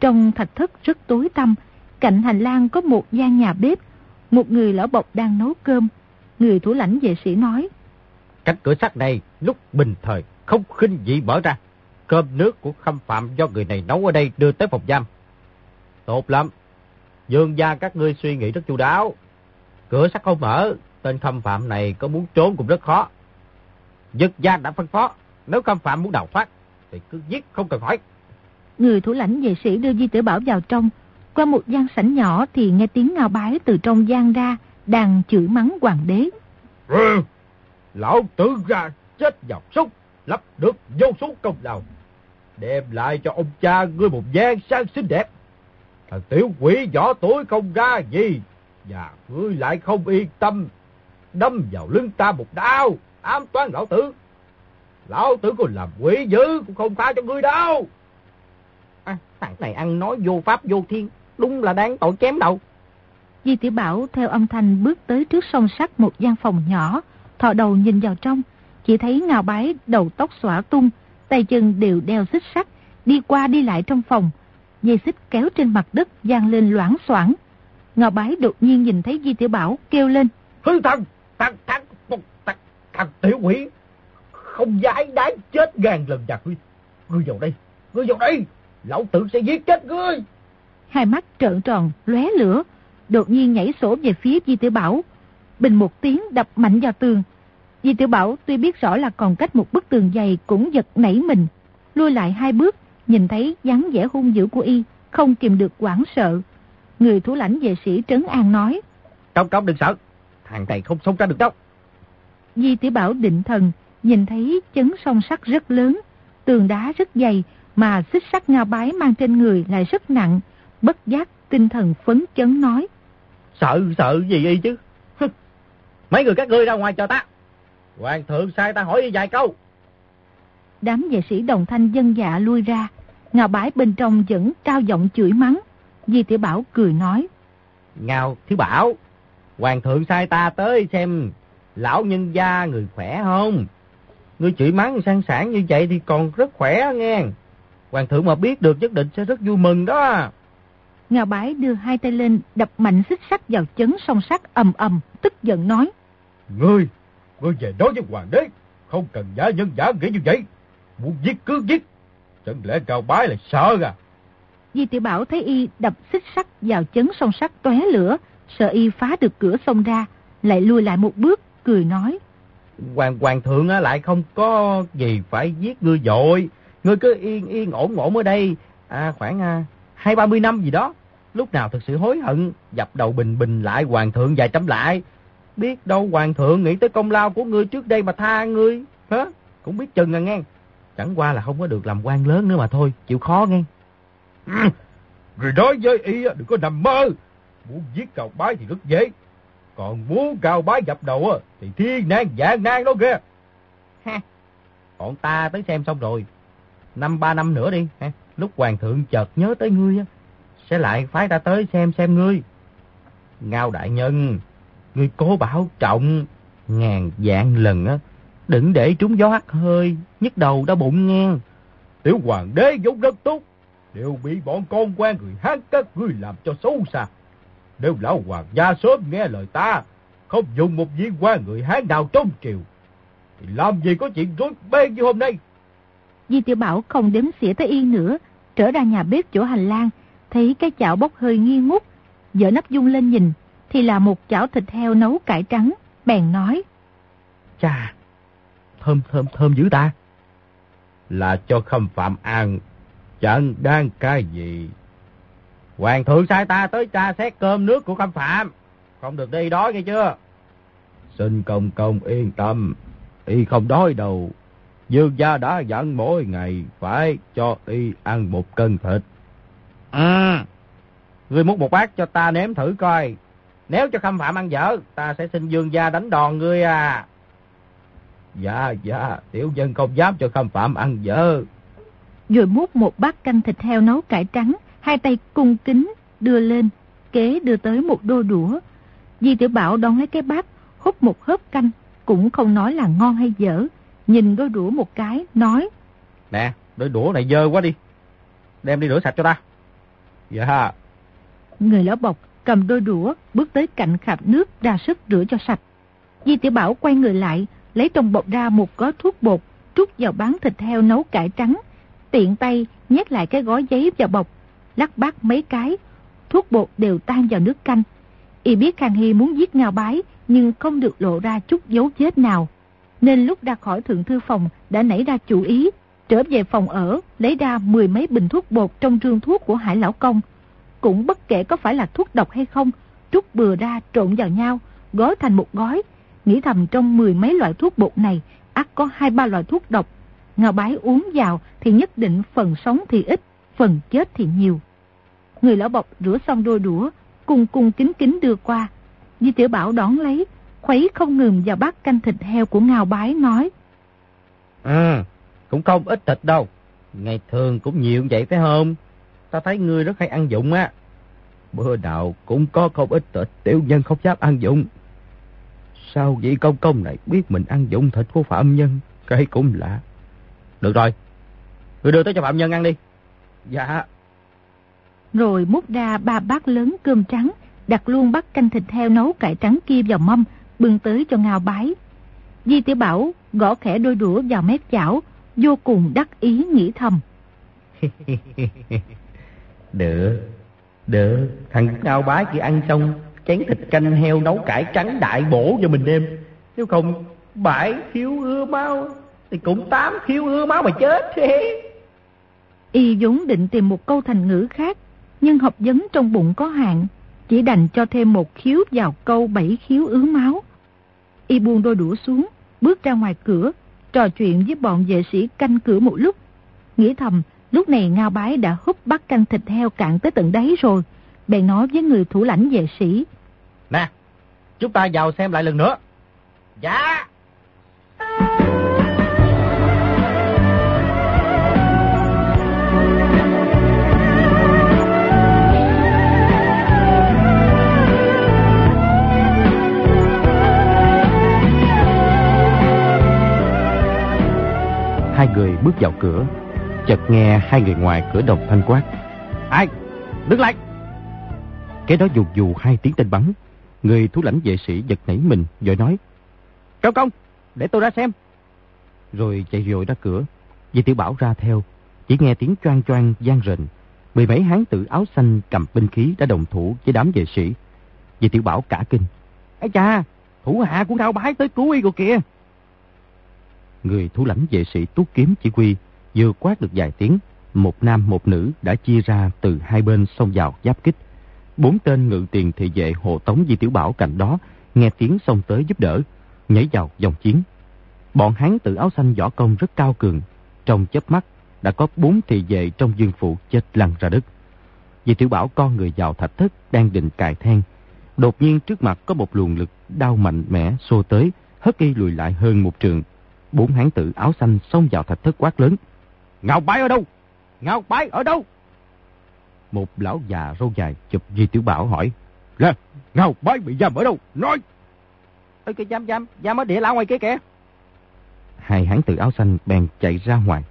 Trong thạch thất rất tối tăm, cạnh hành lang có một gian nhà bếp, một người lão bọc đang nấu cơm. Người thủ lãnh vệ sĩ nói, Cánh cửa sắt này lúc bình thời không khinh dị mở ra. Cơm nước của khâm phạm do người này nấu ở đây đưa tới phòng giam. Tốt lắm. Dương gia các ngươi suy nghĩ rất chu đáo. Cửa sắt không mở, tên khâm phạm này có muốn trốn cũng rất khó. Dực gia đã phân phó, nếu khâm phạm muốn đào thoát, thì cứ giết không cần hỏi. Người thủ lãnh vệ sĩ đưa Di Tử Bảo vào trong. Qua một gian sảnh nhỏ thì nghe tiếng ngao bái từ trong gian ra, đang chửi mắng hoàng đế. Ừ, lão tử ra chết vào súc, lắp được vô số công lao. Đem lại cho ông cha ngươi một gian sang xinh đẹp. Thằng tiểu quỷ võ tuổi không ra gì, và ngươi lại không yên tâm. Đâm vào lưng ta một đau, ám toán lão tử. Lão tử còn làm quỷ dữ cũng không tha cho ngươi đâu. À, thằng này ăn nói vô pháp vô thiên, đúng là đáng tội chém đầu. Di Tiểu Bảo theo âm thanh bước tới trước song sắt một gian phòng nhỏ, thò đầu nhìn vào trong, chỉ thấy ngào bái đầu tóc xõa tung, tay chân đều đeo xích sắt, đi qua đi lại trong phòng. Dây xích kéo trên mặt đất giang lên loãng xoảng. Ngào bái đột nhiên nhìn thấy Di Tiểu Bảo kêu lên. Hư thằng, thằng, thằng, thằng, thằng, thằng tiểu quỷ, không dãi đáng chết ngàn lần giặc ngươi. Ngươi vào đây, ngươi vào đây, lão tử sẽ giết chết ngươi. Hai mắt trợn tròn, lóe lửa, đột nhiên nhảy sổ về phía Di Tiểu Bảo. Bình một tiếng đập mạnh vào tường. Di Tiểu Bảo tuy biết rõ là còn cách một bức tường dày cũng giật nảy mình. Lui lại hai bước, nhìn thấy dáng vẻ hung dữ của y, không kìm được quảng sợ. Người thủ lãnh vệ sĩ Trấn An nói. Công công đừng sợ, thằng này không sống ra được đâu. Di Tiểu Bảo định thần, nhìn thấy chấn song sắt rất lớn, tường đá rất dày, mà xích sắt ngao bái mang trên người lại rất nặng, bất giác tinh thần phấn chấn nói. Sợ, sợ gì y chứ? Mấy người các ngươi ra ngoài cho ta. Hoàng thượng sai ta hỏi y vài câu. Đám vệ sĩ đồng thanh dân dạ lui ra, ngao bái bên trong vẫn cao giọng chửi mắng. Di Tiểu Bảo cười nói. Ngao Thiếu Bảo, Hoàng thượng sai ta tới xem lão nhân gia người khỏe không? Người chửi mắng sang sản như vậy thì còn rất khỏe nghe. Hoàng thượng mà biết được nhất định sẽ rất vui mừng đó. Ngao bái đưa hai tay lên đập mạnh xích sắt vào chấn song sắt ầm ầm, tức giận nói. Ngươi, ngươi về nói với hoàng đế, không cần giả nhân giả nghĩa như vậy. Muốn giết cứ giết. Chẳng lẽ cao bái là sợ à? Di tiểu Bảo thấy y đập xích sắt vào chấn song sắt tóe lửa, sợ y phá được cửa sông ra, lại lui lại một bước, cười nói. Hoàng hoàng thượng lại không có gì phải giết ngươi dội. Ngươi cứ yên yên ổn ổn ở đây, à, khoảng à, hai ba mươi năm gì đó. Lúc nào thực sự hối hận, dập đầu bình bình lại hoàng thượng vài trăm lại. Biết đâu hoàng thượng nghĩ tới công lao của ngươi trước đây mà tha ngươi, hả? Cũng biết chừng à nghe. Chẳng qua là không có được làm quan lớn nữa mà thôi, chịu khó nghe. Người nói với y đừng có nằm mơ. Muốn giết cao bái thì rất dễ. Còn muốn cao bái dập đầu thì thiên nan dạng nan đó kìa. Ha, bọn ta tới xem xong rồi. Năm ba năm nữa đi. Ha. Lúc hoàng thượng chợt nhớ tới ngươi sẽ lại phái ta tới xem xem ngươi. Ngao đại nhân, ngươi cố bảo trọng, ngàn dạng lần á, đừng để trúng gió hắt hơi, nhức đầu đau bụng ngang. Tiểu hoàng đế vốn rất tốt, đều bị bọn con quan người hát các ngươi làm cho xấu xa. Nếu lão hoàng gia sớm nghe lời ta, không dùng một viên quan người Hán nào trong triều, thì làm gì có chuyện rối beng như hôm nay. Di tiểu Bảo không đếm xỉa tới yên nữa, trở ra nhà bếp chỗ hành lang, thấy cái chảo bốc hơi nghi ngút, dở nắp dung lên nhìn, thì là một chảo thịt heo nấu cải trắng, bèn nói. Chà, thơm thơm thơm dữ ta. Là cho khâm phạm ăn, chẳng đang cái gì. Hoàng thượng sai ta tới tra xét cơm nước của khâm phạm, không được đi đói nghe chưa? Xin công công yên tâm, y không đói đâu. Dương gia đã dặn mỗi ngày phải cho y ăn một cân thịt. À, ngươi múc một bát cho ta nếm thử coi. Nếu cho khâm phạm ăn dở, ta sẽ xin dương gia đánh đòn ngươi à. Dạ, dạ, tiểu dân không dám cho khâm phạm ăn dở. Rồi múc một bát canh thịt heo nấu cải trắng, hai tay cung kính, đưa lên, kế đưa tới một đôi đũa. Di tiểu Bảo đón lấy cái bát, hút một hớp canh, cũng không nói là ngon hay dở. Nhìn đôi đũa một cái, nói. Nè, đôi đũa này dơ quá đi. Đem đi rửa sạch cho ta. Dạ. Người lão bọc cầm đôi đũa, bước tới cạnh khạp nước ra sức rửa cho sạch. Di tiểu Bảo quay người lại, lấy trong bọc ra một gói thuốc bột, trút vào bán thịt heo nấu cải trắng. Tiện tay nhét lại cái gói giấy vào bọc, lắc bát mấy cái, thuốc bột đều tan vào nước canh. Y biết Khang Hy muốn giết Ngao Bái, nhưng không được lộ ra chút dấu vết nào. Nên lúc ra khỏi thượng thư phòng đã nảy ra chủ ý, trở về phòng ở, lấy ra mười mấy bình thuốc bột trong rương thuốc của Hải Lão Công. Cũng bất kể có phải là thuốc độc hay không, trút bừa ra trộn vào nhau, gói thành một gói. Nghĩ thầm trong mười mấy loại thuốc bột này, ắt có hai ba loại thuốc độc. ngào bái uống vào thì nhất định phần sống thì ít, phần chết thì nhiều. Người lão bọc rửa xong đôi đũa, cùng cùng kính kính đưa qua. Di tiểu Bảo đón lấy, khuấy không ngừng vào bát canh thịt heo của ngào bái nói. À, cũng không ít thịt đâu. Ngày thường cũng nhiều vậy phải không? Ta thấy ngươi rất hay ăn dụng á. Bữa nào cũng có không ít thịt, tiểu nhân không dám ăn dụng. Sao vị công công này biết mình ăn dụng thịt của phạm nhân? Cái cũng lạ. Được rồi, ngươi đưa tới cho phạm nhân ăn đi. Dạ. Rồi múc ra ba bát lớn cơm trắng, đặt luôn bát canh thịt heo nấu cải trắng kia vào mâm, bưng tới cho ngào bái. Di tiểu Bảo gõ khẽ đôi đũa vào mép chảo, vô cùng đắc ý nghĩ thầm. được, được, thằng ngao bái kia ăn xong, chén thịt canh heo nấu cải trắng đại bổ cho mình đêm. Nếu không, bãi khiếu ưa máu, thì cũng tám khiếu ưa máu mà chết thế. Y vốn định tìm một câu thành ngữ khác, nhưng học vấn trong bụng có hạn, chỉ đành cho thêm một khiếu vào câu bảy khiếu ứ máu. Y buông đôi đũa xuống, bước ra ngoài cửa, trò chuyện với bọn vệ sĩ canh cửa một lúc. Nghĩ thầm, lúc này Ngao Bái đã húp bắt canh thịt heo cạn tới tận đáy rồi. Bèn nói với người thủ lãnh vệ sĩ. Nè, chúng ta vào xem lại lần nữa. Dạ. Hai người bước vào cửa, chợt nghe hai người ngoài cửa đồng thanh quát. Ai? Đứng lại! Cái đó dù dù hai tiếng tên bắn. Người thủ lãnh vệ sĩ giật nảy mình, rồi nói. Cao công, để tôi ra xem. Rồi chạy rồi ra cửa. Vì tiểu bảo ra theo, chỉ nghe tiếng choang choang gian rền. Mười mấy hán tử áo xanh cầm binh khí đã đồng thủ với đám vệ sĩ. Vì tiểu bảo cả kinh. Ây cha, thủ hạ cũng thao bái tới cứu y rồi kìa. Người thủ lãnh vệ sĩ tuốt kiếm chỉ huy, vừa quát được vài tiếng, một nam một nữ đã chia ra từ hai bên xông vào giáp kích. Bốn tên ngự tiền thị vệ hộ tống Di Tiểu Bảo cạnh đó, nghe tiếng xông tới giúp đỡ, nhảy vào dòng chiến. Bọn hán tự áo xanh võ công rất cao cường, trong chớp mắt đã có bốn thị vệ trong dương phụ chết lăn ra đất. Di Tiểu Bảo con người vào thạch thất đang định cài then. Đột nhiên trước mặt có một luồng lực đau mạnh mẽ xô tới, hất y lùi lại hơn một trường. Bốn hán tử áo xanh xông vào thạch thất quát lớn. Ngao bái ở đâu? Ngao bái ở đâu? Một lão già râu dài chụp Di Tiểu Bảo hỏi. Là, Ngao bái bị giam ở đâu? Nói! Ê, cái giam giam, giam ở địa lão ngoài kia kìa. Hai hán tử áo xanh bèn chạy ra ngoài.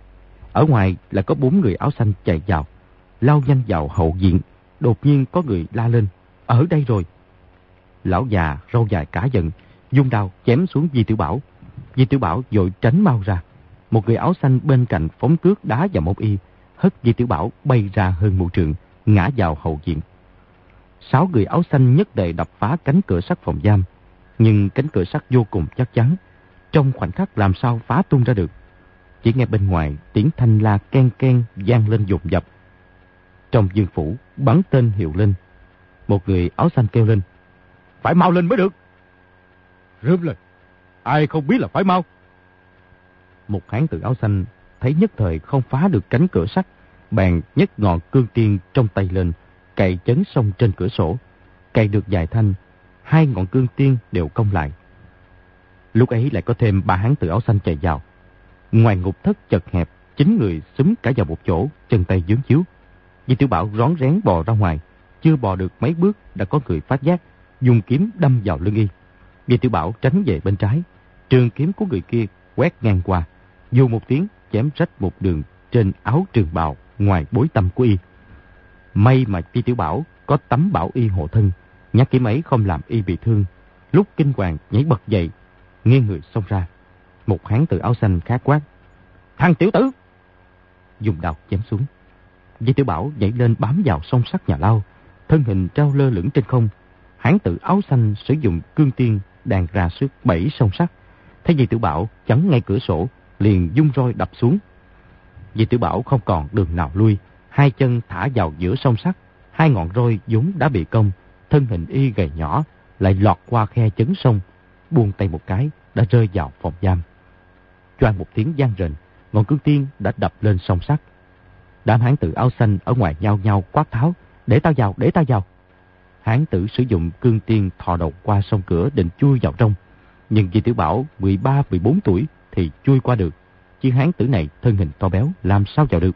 Ở ngoài là có bốn người áo xanh chạy vào, lao nhanh vào hậu diện. Đột nhiên có người la lên, ở đây rồi. Lão già râu dài cả giận, dung đao chém xuống Di Tiểu Bảo. Di Tiểu Bảo vội tránh mau ra. Một người áo xanh bên cạnh phóng cước đá vào một y, hất Di Tiểu Bảo bay ra hơn một trường, ngã vào hậu diện. Sáu người áo xanh nhất đề đập phá cánh cửa sắt phòng giam, nhưng cánh cửa sắt vô cùng chắc chắn. Trong khoảnh khắc làm sao phá tung ra được. Chỉ nghe bên ngoài tiếng thanh la ken ken vang lên dồn dập. Trong dương phủ bắn tên hiệu lên. Một người áo xanh kêu lên. Phải mau lên mới được. Rướm lên. Ai không biết là phải mau. Một hán tử áo xanh thấy nhất thời không phá được cánh cửa sắt. Bèn nhấc ngọn cương tiên trong tay lên, cậy chấn sông trên cửa sổ. Cậy được dài thanh, hai ngọn cương tiên đều công lại. Lúc ấy lại có thêm ba hán tử áo xanh chạy vào. Ngoài ngục thất chật hẹp, chín người xúm cả vào một chỗ, chân tay dướng chiếu. Di Tiểu Bảo rón rén bò ra ngoài, chưa bò được mấy bước đã có người phát giác, dùng kiếm đâm vào lưng y. Di Tiểu Bảo tránh về bên trái, trường kiếm của người kia quét ngang qua, dù một tiếng chém rách một đường trên áo trường bào ngoài bối tâm của y. May mà Di Tiểu Bảo có tấm bảo y hộ thân, nhát kiếm ấy không làm y bị thương. Lúc kinh hoàng nhảy bật dậy, nghiêng người xông ra. Một hán tử áo xanh khá quát. Thằng tiểu tử! Dùng đao chém xuống. Di Tiểu Bảo nhảy lên bám vào song sắt nhà lao, thân hình trao lơ lửng trên không. Hán tử áo xanh sử dụng cương tiên đàn ra sức bảy song sắt. Thấy Di Tiểu Bảo chắn ngay cửa sổ, liền dung roi đập xuống vì Tiểu Bảo không còn đường nào lui, hai chân thả vào giữa sông sắt, hai ngọn roi dúng đã bị công, thân hình y gầy nhỏ lại lọt qua khe chấn sông, buông tay một cái đã rơi vào phòng giam. Choang một tiếng gian rền, ngọn cương tiên đã đập lên sông sắt. Đám hán tử áo xanh ở ngoài nhau nhau quát tháo, để tao vào, để tao vào. Hán tử sử dụng cương tiên thò đầu qua sông cửa định chui vào trong. Nhưng vì Tiểu Bảo 13-14 tuổi thì chui qua được chiến hán tử này thân hình to béo làm sao vào được.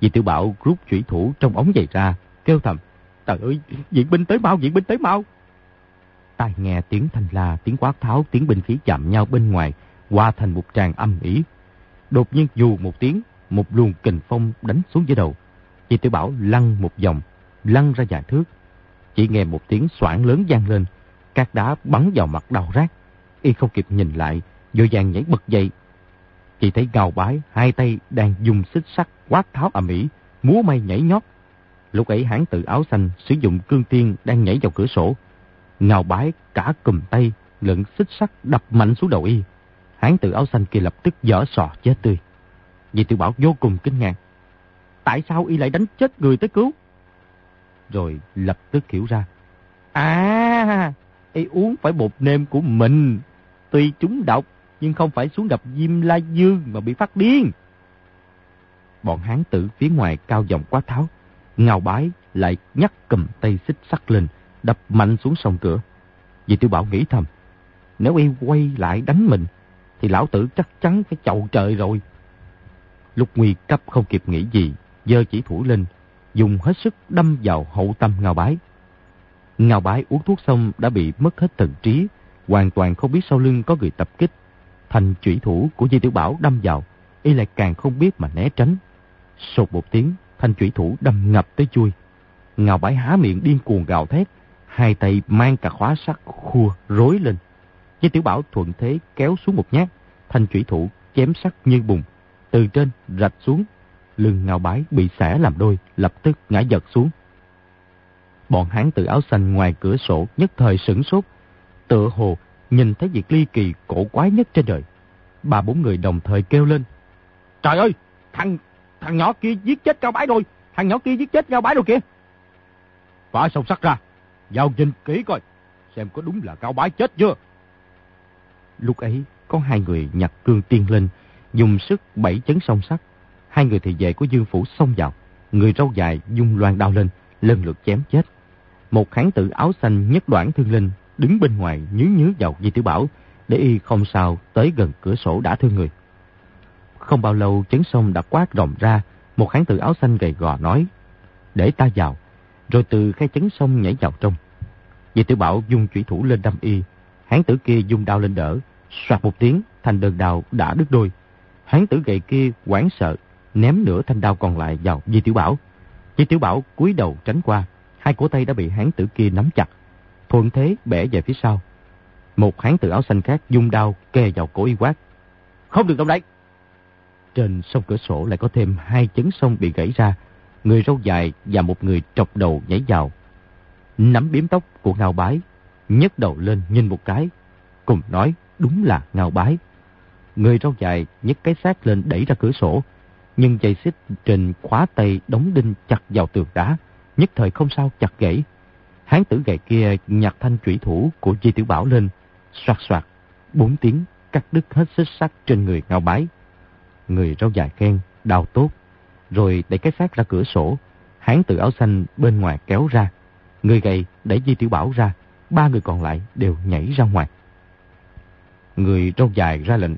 vị Tiểu Bảo rút chủy thủ trong ống giày ra, kêu thầm. Trời ơi, viện binh tới mau, viện binh tới mau. Tai nghe tiếng thanh la, tiếng quát tháo, tiếng binh khí chạm nhau bên ngoài, hòa thành một tràng âm ỉ. Đột nhiên dù một tiếng, một luồng kình phong đánh xuống dưới đầu. vị Tiểu Bảo lăn một vòng, lăn ra vài thước. Chỉ nghe một tiếng xoảng lớn vang lên, các đá bắn vào mặt đau rát. Y không kịp nhìn lại, vội vàng nhảy bật dậy. Chỉ thấy gào bái, hai tay đang dùng xích sắt quát tháo ầm ĩ, múa may nhảy nhót. Lúc ấy hán tự áo xanh sử dụng cương tiên đang nhảy vào cửa sổ. Ngào bái cả cùm tay, lẫn xích sắt đập mạnh xuống đầu y. Hán tự áo xanh kia lập tức dở sọ chết tươi. Vì tiểu bảo vô cùng kinh ngạc. Tại sao y lại đánh chết người tới cứu? Rồi lập tức hiểu ra. À, y uống phải bột nêm của mình. Tuy chúng độc, nhưng không phải xuống đập Diêm La Dương mà bị phát điên. Bọn hán tử phía ngoài cao giọng quá tháo. Ngào bái lại nhắc cầm tay xích sắt lên, đập mạnh xuống sông cửa. Vì tiểu bảo nghĩ thầm, nếu y quay lại đánh mình, thì lão tử chắc chắn phải chậu trời rồi. Lúc nguy cấp không kịp nghĩ gì, dơ chỉ thủ lên, dùng hết sức đâm vào hậu tâm ngào bái. Ngào bái uống thuốc xong đã bị mất hết thần trí, hoàn toàn không biết sau lưng có người tập kích. Thành chủy thủ của Di Tiểu Bảo đâm vào, y lại càng không biết mà né tránh. Sột một tiếng, thanh chủy thủ đâm ngập tới chui. Ngào bãi há miệng điên cuồng gào thét, hai tay mang cả khóa sắt khua rối lên. Di Tiểu Bảo thuận thế kéo xuống một nhát, thanh chủy thủ chém sắt như bùng, từ trên rạch xuống. Lưng ngào bái bị xẻ làm đôi, lập tức ngã giật xuống. Bọn hán tự áo xanh ngoài cửa sổ nhất thời sửng sốt, tựa hồ nhìn thấy việc ly kỳ cổ quái nhất trên đời. bà bốn người đồng thời kêu lên. Trời ơi, thằng thằng nhỏ kia giết chết cao bái rồi, thằng nhỏ kia giết chết cao bái rồi kìa. Phá sông sắt ra, vào nhìn kỹ coi, xem có đúng là cao bái chết chưa. Lúc ấy, có hai người nhặt cương tiên lên, dùng sức bảy chấn song sắt. Hai người thì vệ của Dương Phủ xông vào. người râu dài dung loan đau lên, lần lượt chém chết. Một kháng tử áo xanh nhất đoạn thương linh đứng bên ngoài nhớ nhớ vào Di Tiểu Bảo để y không sao tới gần cửa sổ đã thương người. Không bao lâu chấn sông đã quát rộng ra, một hán tử áo xanh gầy gò nói, để ta vào, rồi từ khe chấn sông nhảy vào trong. Di Tiểu Bảo dùng chủy thủ lên đâm y, hán tử kia dùng đao lên đỡ, soạt một tiếng, thành đơn đào đã đứt đôi. Hán tử gầy kia quảng sợ, ném nửa thanh đao còn lại vào Di Tiểu Bảo. Di Tiểu Bảo cúi đầu tránh qua, hai cổ tay đã bị hán tử kia nắm chặt, thuận thế bẻ về phía sau. Một hán tử áo xanh khác dung đao kề vào cổ y quát. Không được động đậy. Trên sông cửa sổ lại có thêm hai chấn sông bị gãy ra, người râu dài và một người trọc đầu nhảy vào. Nắm biếm tóc của ngao bái, nhấc đầu lên nhìn một cái, cùng nói đúng là ngao bái. Người râu dài nhấc cái xác lên đẩy ra cửa sổ, nhưng dây xích trên khóa tay đóng đinh chặt vào tường đá, nhất thời không sao chặt gãy. Hán tử gầy kia nhặt thanh thủy thủ của Di Tiểu Bảo lên, soạt soạt, bốn tiếng cắt đứt hết xích sắt trên người ngao bái. Người râu dài khen, đào tốt, rồi đẩy cái xác ra cửa sổ. Hán tử áo xanh bên ngoài kéo ra. Người gầy đẩy Di Tiểu Bảo ra, ba người còn lại đều nhảy ra ngoài. Người râu dài ra lệnh,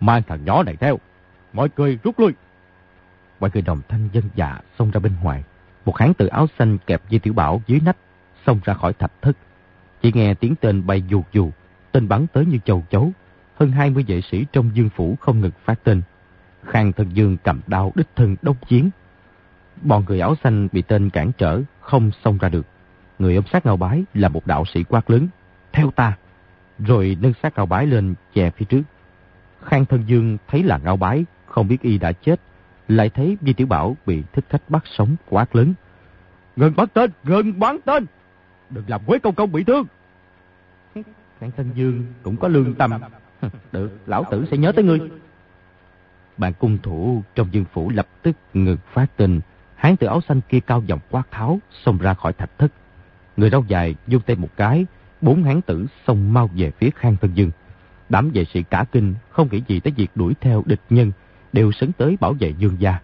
mang thằng nhỏ này theo, mọi người rút lui. Mọi người đồng thanh dân dạ xông ra bên ngoài. Một hán tử áo xanh kẹp Di Tiểu Bảo dưới nách, xông ra khỏi thạch thất. Chỉ nghe tiếng tên bay dù dù, tên bắn tới như châu chấu. Hơn 20 vệ sĩ trong dương phủ không ngừng phát tên. Khang thần dương cầm đao đích thân đốc chiến. Bọn người áo xanh bị tên cản trở, không xông ra được. Người ôm sát ngao bái là một đạo sĩ quát lớn. Theo ta! Rồi nâng sát ngao bái lên chè phía trước. Khang thân dương thấy là ngao bái, không biết y đã chết. Lại thấy Di Tiểu Bảo bị thích khách bắt sống quát lớn. Ngừng bắn tên! Ngừng bắn tên! Đừng làm quế công công bị thương! Khang thân dương cũng có lương tâm. Được, lão tử sẽ nhớ tới ngươi. Bạn cung thủ trong dương phủ lập tức ngừng phát tình. Hán tử áo xanh kia cao giọng quát tháo, xông ra khỏi thạch thất. Người râu dài dung tay một cái, bốn hán tử xông mau về phía Khang Tân Dương. Đám vệ sĩ cả kinh, không nghĩ gì tới việc đuổi theo địch nhân, đều sấn tới bảo vệ dương gia.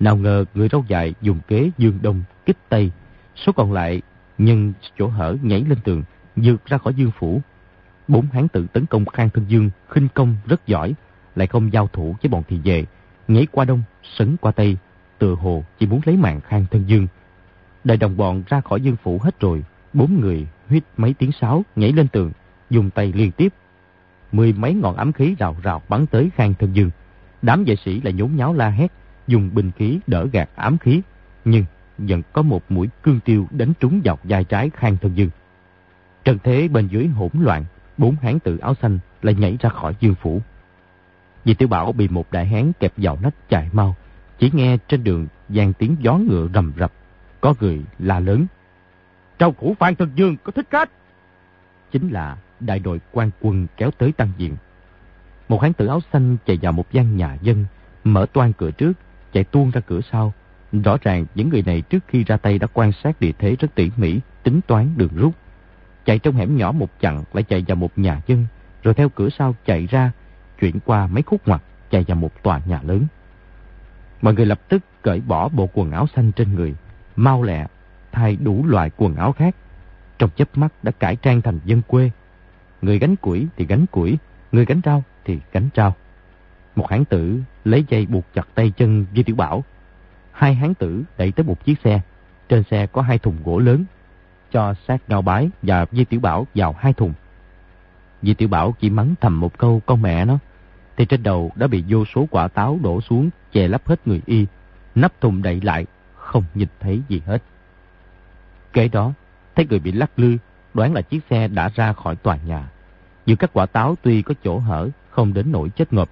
Nào ngờ người râu dài dùng kế dương đông, kích tây. Số còn lại nhân chỗ hở nhảy lên tường, vượt ra khỏi dương phủ. Bốn hán tử tấn công Khang Thân Dương, khinh công rất giỏi, lại không giao thủ với bọn thị vệ, nhảy qua đông, sấn qua tây, tựa hồ chỉ muốn lấy mạng Khang Thân Dương. Đợi đồng bọn ra khỏi dương phủ hết rồi, bốn người huýt mấy tiếng sáo nhảy lên tường, dùng tay liên tiếp. Mười mấy ngọn ám khí rào rào bắn tới Khang Thân Dương. Đám vệ sĩ lại nhốn nháo la hét, dùng binh khí đỡ gạt ám khí, nhưng vẫn có một mũi cương tiêu đánh trúng dọc vai trái Khang Thân Dương. Trần thế bên dưới hỗn loạn, bốn hán tử áo xanh lại nhảy ra khỏi dương phủ. Vì tiểu bảo bị một đại hán kẹp vào nách chạy mau, chỉ nghe trên đường gian tiếng gió ngựa rầm rập, có người la lớn. Trong phủ Phan Thân Dương có thích khách. Chính là đại đội quan quân kéo tới tăng diện. Một hán tử áo xanh chạy vào một gian nhà dân, mở toan cửa trước, chạy tuôn ra cửa sau. Rõ ràng những người này trước khi ra tay đã quan sát địa thế rất tỉ mỉ, tính toán đường rút. Chạy trong hẻm nhỏ một chặng lại chạy vào một nhà dân, rồi theo cửa sau chạy ra, chuyển qua mấy khúc ngoặt, chạy vào một tòa nhà lớn. Mọi người lập tức cởi bỏ bộ quần áo xanh trên người, mau lẹ, thay đủ loại quần áo khác. Trong chớp mắt đã cải trang thành dân quê. Người gánh củi thì gánh củi, người gánh rau thì gánh rau. Một hán tử lấy dây buộc chặt tay chân Di Tiểu Bảo. Hai hán tử đẩy tới một chiếc xe. Trên xe có hai thùng gỗ lớn. Cho sát ngao bái và Di Tiểu Bảo vào hai thùng. Di Tiểu Bảo chỉ mắng thầm một câu con mẹ nó. Thì trên đầu đã bị vô số quả táo đổ xuống che lấp hết người y. Nắp thùng đậy lại, không nhìn thấy gì hết. Kế đó, thấy người bị lắc lư, đoán là chiếc xe đã ra khỏi tòa nhà. Giữa các quả táo tuy có chỗ hở, không đến nỗi chết ngộp,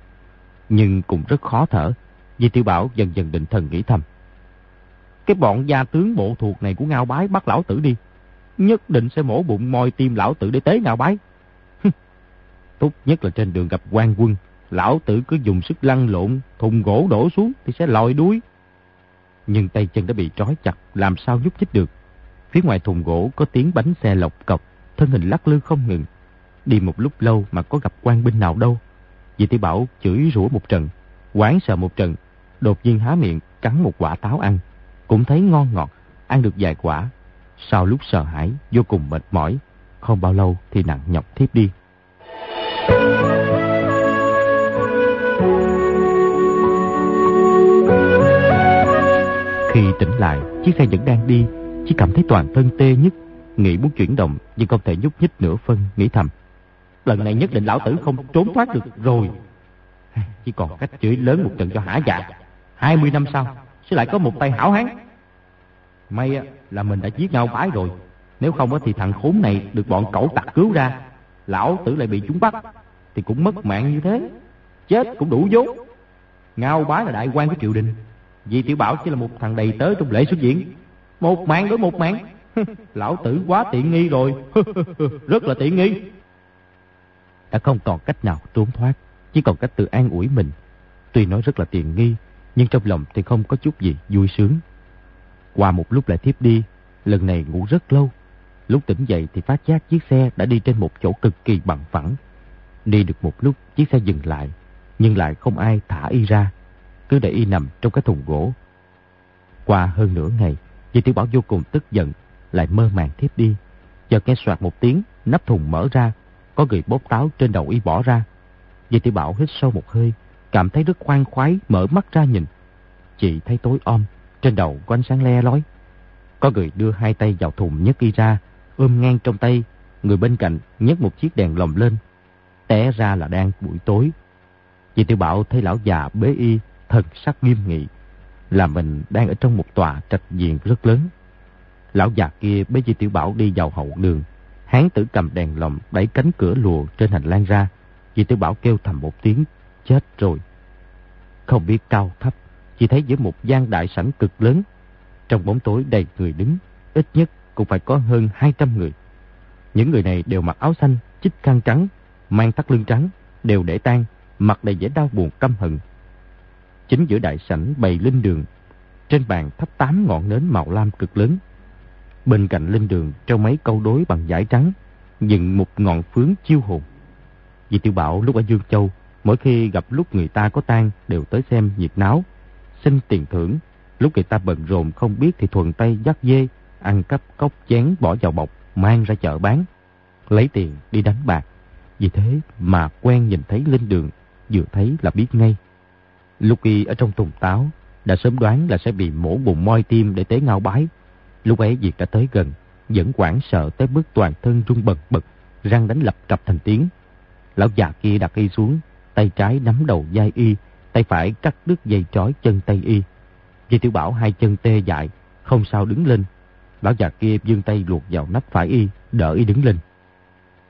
nhưng cũng rất khó thở. Di Tiểu Bảo dần dần định thần nghĩ thầm. Cái bọn gia tướng bộ thuộc này của Ngao Bái bắt lão tử đi. Nhất định sẽ mổ bụng moi tim lão tử để tế Ngao Bái. Tốt nhất là trên đường gặp quan quân, lão tử cứ dùng sức lăn lộn, thùng gỗ đổ xuống thì sẽ lòi đuối. Nhưng tay chân đã bị trói chặt, làm sao nhúc nhích được. Phía ngoài thùng gỗ có tiếng bánh xe lọc cọc, thân hình lắc lư không ngừng. Đi một lúc lâu mà có gặp quan binh nào đâu. Vì Tiểu Bảo chửi rủa một trận, quán sợ một trận, đột nhiên há miệng cắn một quả táo ăn, cũng thấy ngon ngọt, ăn được vài quả. Sau lúc sợ hãi, vô cùng mệt mỏi, không bao lâu thì nặng nhọc thiếp đi. Khi tỉnh lại, chiếc xe vẫn đang đi, chỉ cảm thấy toàn thân tê nhất, nghĩ muốn chuyển động nhưng không thể nhúc nhích nửa phân, nghĩ thầm. Lần này nhất định lão tử không trốn thoát được rồi. Chỉ còn cách chửi lớn một trận cho hả dạ. 20 năm sau, sẽ lại có một tay hảo hán. May là mình đã giết ngao bái rồi. Nếu không thì thằng khốn này được bọn cẩu tặc cứu ra. Lão tử lại bị chúng bắt. Thì cũng mất mạng như thế. Chết cũng đủ vốn. Ngao bái là đại quan của triều đình. Vì tiểu bảo chỉ là một thằng đầy tớ trong lễ xuất diễn. Một mạng đối một mạng. Lão tử quá tiện nghi rồi. Rất là tiện nghi. Đã không còn cách nào trốn thoát. Chỉ còn cách tự an ủi mình. Tuy nói rất là tiện nghi nhưng trong lòng thì không có chút gì vui sướng. Qua một lúc lại thiếp đi, lần này ngủ rất lâu. Lúc tỉnh dậy thì phát giác chiếc xe đã đi trên một chỗ cực kỳ bằng phẳng. Đi được một lúc, chiếc xe dừng lại, nhưng lại không ai thả y ra, cứ để y nằm trong cái thùng gỗ. Qua hơn nửa ngày, Di Tiểu Bảo vô cùng tức giận, lại mơ màng thiếp đi. Chợt nghe soạt một tiếng, nắp thùng mở ra, có người bóp táo trên đầu y bỏ ra. Di Tiểu Bảo hít sâu một hơi, cảm thấy rất khoan khoái, mở mắt ra nhìn. Chị thấy tối om, trên đầu có ánh sáng le lói. Có người đưa hai tay vào thùng nhấc y ra, ôm ngang trong tay, người bên cạnh nhấc một chiếc đèn lồng lên. Té ra là đang buổi tối. Chị Tiểu Bảo thấy lão già bế y, thần sắc nghiêm nghị, là mình đang ở trong một tòa trạch viện rất lớn. Lão già kia bế chị Tiểu Bảo đi vào hậu đường, hán tử cầm đèn lồng đẩy cánh cửa lùa trên hành lang ra. Chị Tiểu Bảo kêu thầm một tiếng chết rồi. Không biết cao thấp, chỉ thấy giữa một gian đại sảnh cực lớn. Trong bóng tối đầy người đứng, ít nhất cũng phải có hơn 200 người. Những người này đều mặc áo xanh, chích khăn trắng, mang thắt lưng trắng, đều để tan, mặt đầy vẻ đau buồn căm hận. Chính giữa đại sảnh bày linh đường, trên bàn thắp tám ngọn nến màu lam cực lớn. Bên cạnh linh đường treo mấy câu đối bằng vải trắng, dựng một ngọn phướng chiêu hồn. Vì tiểu bảo lúc ở Dương Châu Mỗi khi gặp lúc người ta có tang đều tới xem nhiệt náo, xin tiền thưởng. Lúc người ta bận rộn không biết thì thuần tay dắt dê, ăn cắp cốc chén bỏ vào bọc, mang ra chợ bán. Lấy tiền đi đánh bạc. Vì thế mà quen nhìn thấy lên đường, vừa thấy là biết ngay. Lúc y ở trong tùng táo, đã sớm đoán là sẽ bị mổ bụng moi tim để tế ngao bái. Lúc ấy việc đã tới gần, vẫn quảng sợ tới mức toàn thân rung bật bật, răng đánh lập cập thành tiếng. Lão già kia đặt y xuống, tay trái nắm đầu dai y, tay phải cắt đứt dây trói chân tay y. Di Tiểu Bảo hai chân tê dại, không sao đứng lên. Lão già kia dương tay luộc vào nách phải y, đỡ y đứng lên.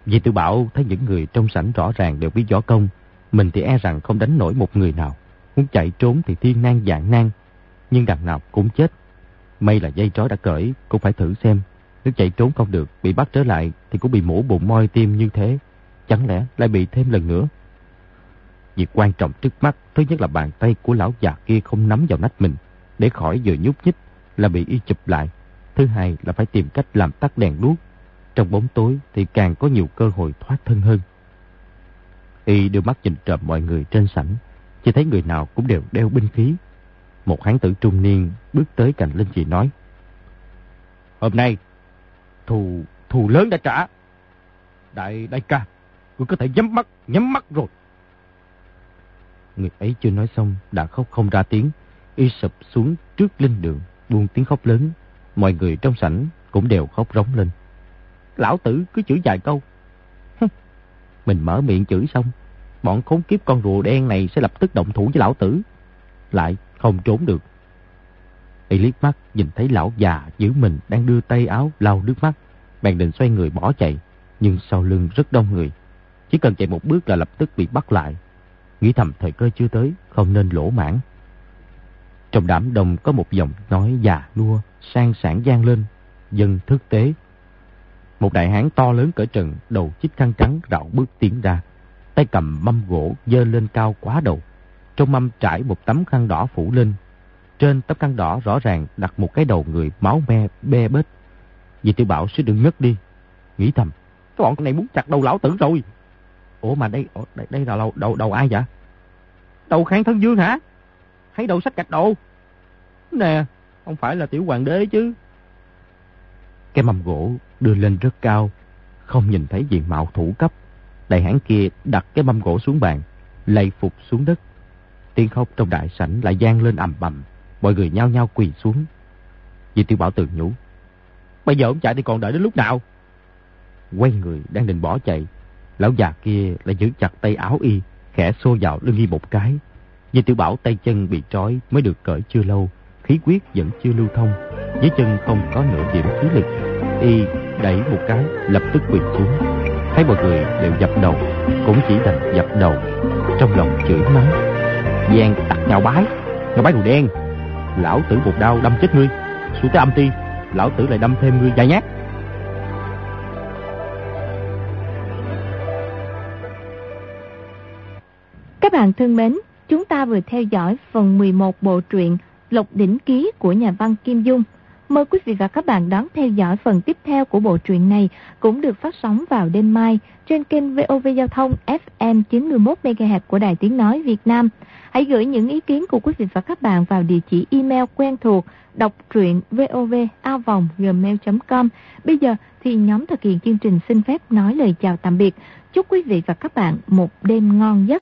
Di Tiểu Bảo thấy những người trong sảnh rõ ràng đều biết võ công, mình thì e rằng không đánh nổi một người nào. Muốn chạy trốn thì thiên nan dạng nan, nhưng đằng nào cũng chết. May là dây trói đã cởi, cũng phải thử xem. Nếu chạy trốn không được, bị bắt trở lại thì cũng bị mổ bụng moi tim như thế. Chẳng lẽ lại bị thêm lần nữa? Việc quan trọng trước mắt, thứ nhất là bàn tay của lão già kia không nắm vào nách mình, để khỏi vừa nhúc nhích là bị y chụp lại. Thứ hai là phải tìm cách làm tắt đèn đuốc. Trong bóng tối thì càng có nhiều cơ hội thoát thân hơn. Y đưa mắt nhìn trộm mọi người trên sảnh, chỉ thấy người nào cũng đều đeo binh khí. Một hán tử trung niên bước tới cạnh Linh Chị nói. Hôm nay, thù, thù lớn đã trả. Đại, đại ca, ngươi có thể nhắm mắt, nhắm mắt rồi. Người ấy chưa nói xong, đã khóc không ra tiếng. Y sụp xuống trước linh đường, buông tiếng khóc lớn. Mọi người trong sảnh cũng đều khóc rống lên. Lão tử cứ chửi vài câu. Mình mở miệng chửi xong, bọn khốn kiếp con rùa đen này sẽ lập tức động thủ với lão tử. Lại không trốn được. Y liếc mắt nhìn thấy lão già giữ mình đang đưa tay áo lau nước mắt. Bèn định xoay người bỏ chạy, nhưng sau lưng rất đông người. Chỉ cần chạy một bước là lập tức bị bắt lại. Nghĩ thầm thời cơ chưa tới, không nên lỗ mãn. Trong đám đông có một giọng nói già nua, sang sản gian lên, dân thức tế. Một đại hán to lớn cỡ trần, đầu chích khăn trắng rạo bước tiến ra. Tay cầm mâm gỗ dơ lên cao quá đầu. Trong mâm trải một tấm khăn đỏ phủ lên. Trên tấm khăn đỏ rõ ràng đặt một cái đầu người máu me, be bết. Vì tiểu bảo sẽ đừng ngất đi. Nghĩ thầm, cái bọn này muốn chặt đầu lão tử rồi. Ủa mà đây đây, đây là đầu, đầu, đầu ai vậy? Đầu khang thân dương hả? Hay đầu sách gạch đồ? Nè, không phải là tiểu hoàng đế chứ. Cái mâm gỗ đưa lên rất cao, không nhìn thấy diện mạo thủ cấp. Đại hãn kia đặt cái mâm gỗ xuống bàn, lạy phục xuống đất. Tiếng khóc trong đại sảnh lại gian lên ầm bầm, mọi người nhao nhao quỳ xuống. Vì Tiểu Bảo tự nhủ. Bây giờ ông chạy thì còn đợi đến lúc nào? Quay người đang định bỏ chạy, lão già kia lại giữ chặt tay áo y, khẽ xô vào lưng y một cái. Di Tiểu Bảo tay chân bị trói mới được cởi chưa lâu, khí huyết vẫn chưa lưu thông, dưới chân không có nửa điểm khí lực. Y đẩy một cái, lập tức quỳ xuống. Thấy mọi người đều dập đầu, cũng chỉ đành dập đầu, trong lòng chửi mắng. Giang tặc nhào bái, nhào bái đồ đen. Lão tử một đau đâm chết ngươi, xuống tới âm ti, lão tử lại đâm thêm ngươi vài nhát. Các bạn thân mến, chúng ta vừa theo dõi phần 11 bộ truyện Lộc Đỉnh Ký của nhà văn Kim Dung. Mời quý vị và các bạn đón theo dõi phần tiếp theo của bộ truyện này cũng được phát sóng vào đêm mai trên kênh VOV Giao thông FM 91MHz của Đài Tiếng Nói Việt Nam. Hãy gửi những ý kiến của quý vị và các bạn vào địa chỉ email quen thuộc đọc truyện vovavonggmail.com. Bây giờ thì nhóm thực hiện chương trình xin phép nói lời chào tạm biệt. Chúc quý vị và các bạn một đêm ngon giấc.